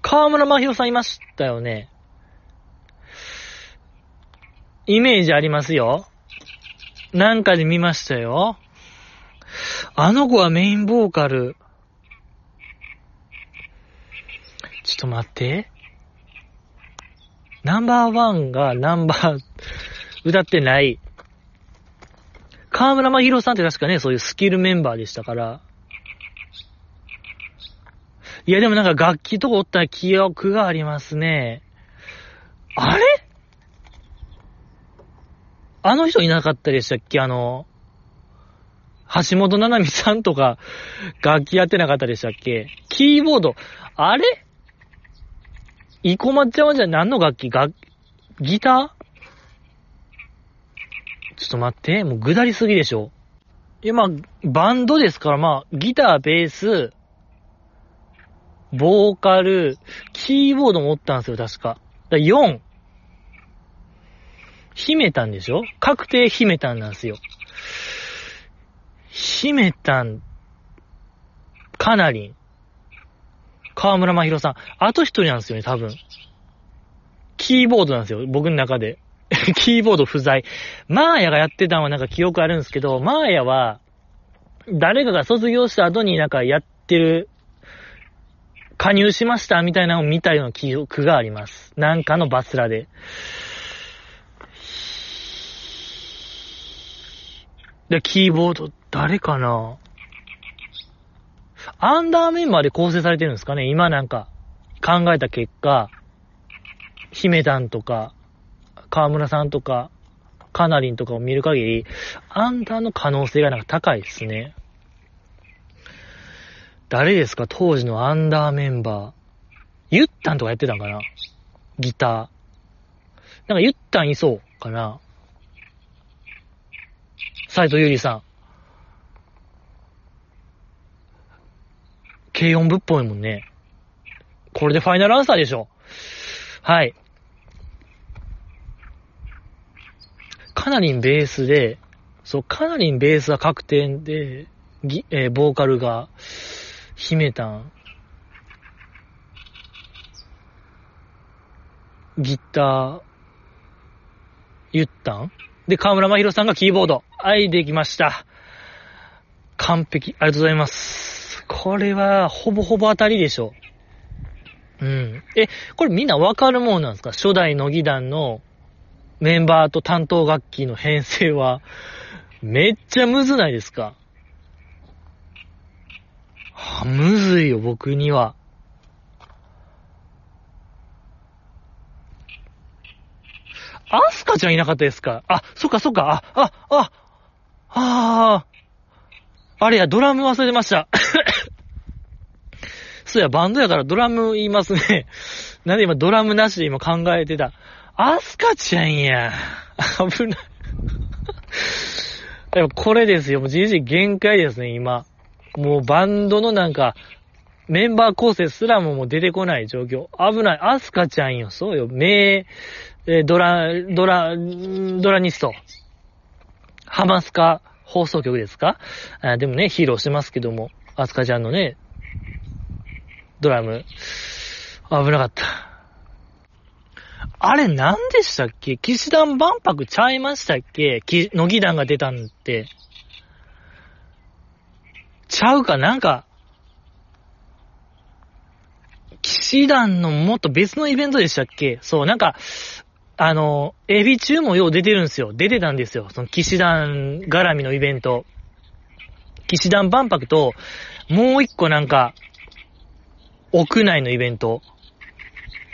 S1: 河村真宏さんいましたよね。イメージありますよ。なんかで見ましたよ。あの子はメインボーカル。ちょっと待って。ナンバーワンがナンバー、歌ってない。河村真宏さんって確かね、そういうスキルメンバーでしたから。いや、でもなんか楽器とかおった記憶がありますね。あれ？あの人いなかったでしたっけ？あの、橋本七海さんとか楽器やってなかったでしたっけ？キーボード、あれ？生駒ちゃんはじゃあ何の楽器？楽、ギター？ちょっと待って、もうぐだりすぎでしょ。いや、まあ、バンドですから、まあ、ギター、ベース、ボーカル、キーボードもおったんですよ、確か。だ4。秘めたんでしょ？確定秘めたんなんですよ。秘めたん、かなり、河村真宏さん。あと一人なんですよね、多分。キーボードなんですよ、僕の中で。[LAUGHS] キーボード不在。マーヤがやってたのはなんか記憶あるんですけど、マーヤは、誰かが卒業した後になんかやってる、加入しましたみたいなのを見たような記憶があります。なんかのバスラで。で、キーボード、誰かな？アンダーメンバーで構成されてるんですかね？今なんか、考えた結果、姫団とか、河村さんとか、カナリンとかを見る限り、アンダーの可能性がなんか高いですね。誰ですか？当時のアンダーメンバー。ユッタンとかやってたんかな？ギター。なんかユッタンいそうかな？斎藤ゆりさん。軽音部っぽいもんね。これでファイナルアンサーでしょ。はい。かなりんベースで、そう、かなりんベースは確定で、ギえーボーカルが、姫たん。ギター、ゆったん？で、河村真宏さんがキーボード。はい、できました。完璧。ありがとうございます。これは、ほぼほぼ当たりでしょ。ううん。え、これみんなわかるもんなんですか？初代乃木団のメンバーと担当楽器の編成は、めっちゃむずないですか？むずいよ、僕には。アスカちゃんいなかったですか？あ、そっかそっか、あ、あ、あ、ああ、あれや、ドラム忘れました。[COUGHS] そうや、バンドやからドラム言いますね。[LAUGHS] なんで今ドラムなしで今考えてた？アスカちゃんや。危ない。[LAUGHS] でもこれですよ。もうじじ限界ですね、今。もうバンドのなんか、メンバー構成すらももう出てこない状況。危ない。アスカちゃんよ。そうよ。名、えドラ、ドラ、ドラニスト。ハマスカ放送局ですか？あでもね、ヒーローしてますけども、アスカちゃんのね、ドラム。危なかった。あれ何でしたっけ？騎士団万博ちゃいましたっけ？乃木団が出たんって。ちゃうか？なんか、騎士団のもっと別のイベントでしたっけ？そう、なんか、あの、エビ中もよう出てるんですよ。出てたんですよ。その騎士団絡みのイベント。騎士団万博と、もう一個なんか、屋内のイベント。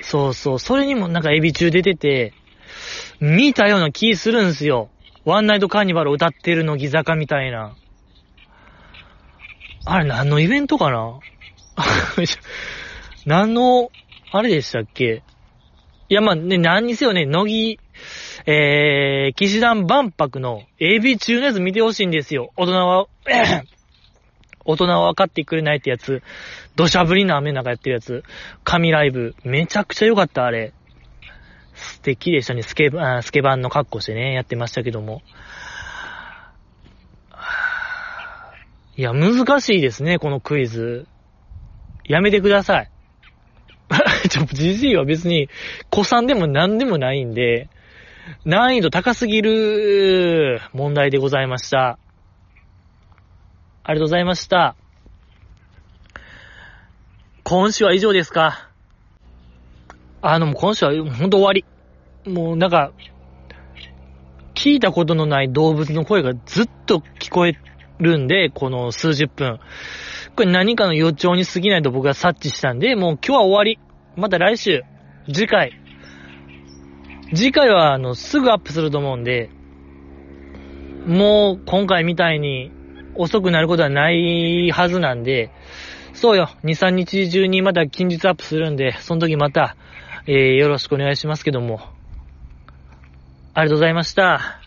S1: そうそう、それにもなんかエビ中出てて、見たような気するんすよ。ワンナイトカーニバル歌ってる乃木坂みたいな。あれ何のイベントかな？[LAUGHS] 何の、あれでしたっけ？いや、まあね、何にせよね、乃木、えー、騎士団万博の AB 中のやつ見てほしいんですよ。大人は、[CLEARS THROAT] 大人は分かってくれないってやつ。土砂降りの雨の中やってるやつ。神ライブ。めちゃくちゃ良かった、あれ。素敵でしたね。スケバン、スケバンの格好してね、やってましたけども。[SIGHS] いや、難しいですね、このクイズ。やめてください。ちょ、じじいは別に、子さんでも何でもないんで、難易度高すぎる問題でございました。ありがとうございました。今週は以上ですか？あの、今週はほんと終わり。もうなんか、聞いたことのない動物の声がずっと聞こえるんで、この数十分。これ何かの予兆に過ぎないと僕は察知したんで、もう今日は終わり。また来週、次回。次回は、あの、すぐアップすると思うんで、もう今回みたいに遅くなることはないはずなんで、そうよ、2、3日中にまた近日アップするんで、その時また、えー、よろしくお願いしますけども。ありがとうございました。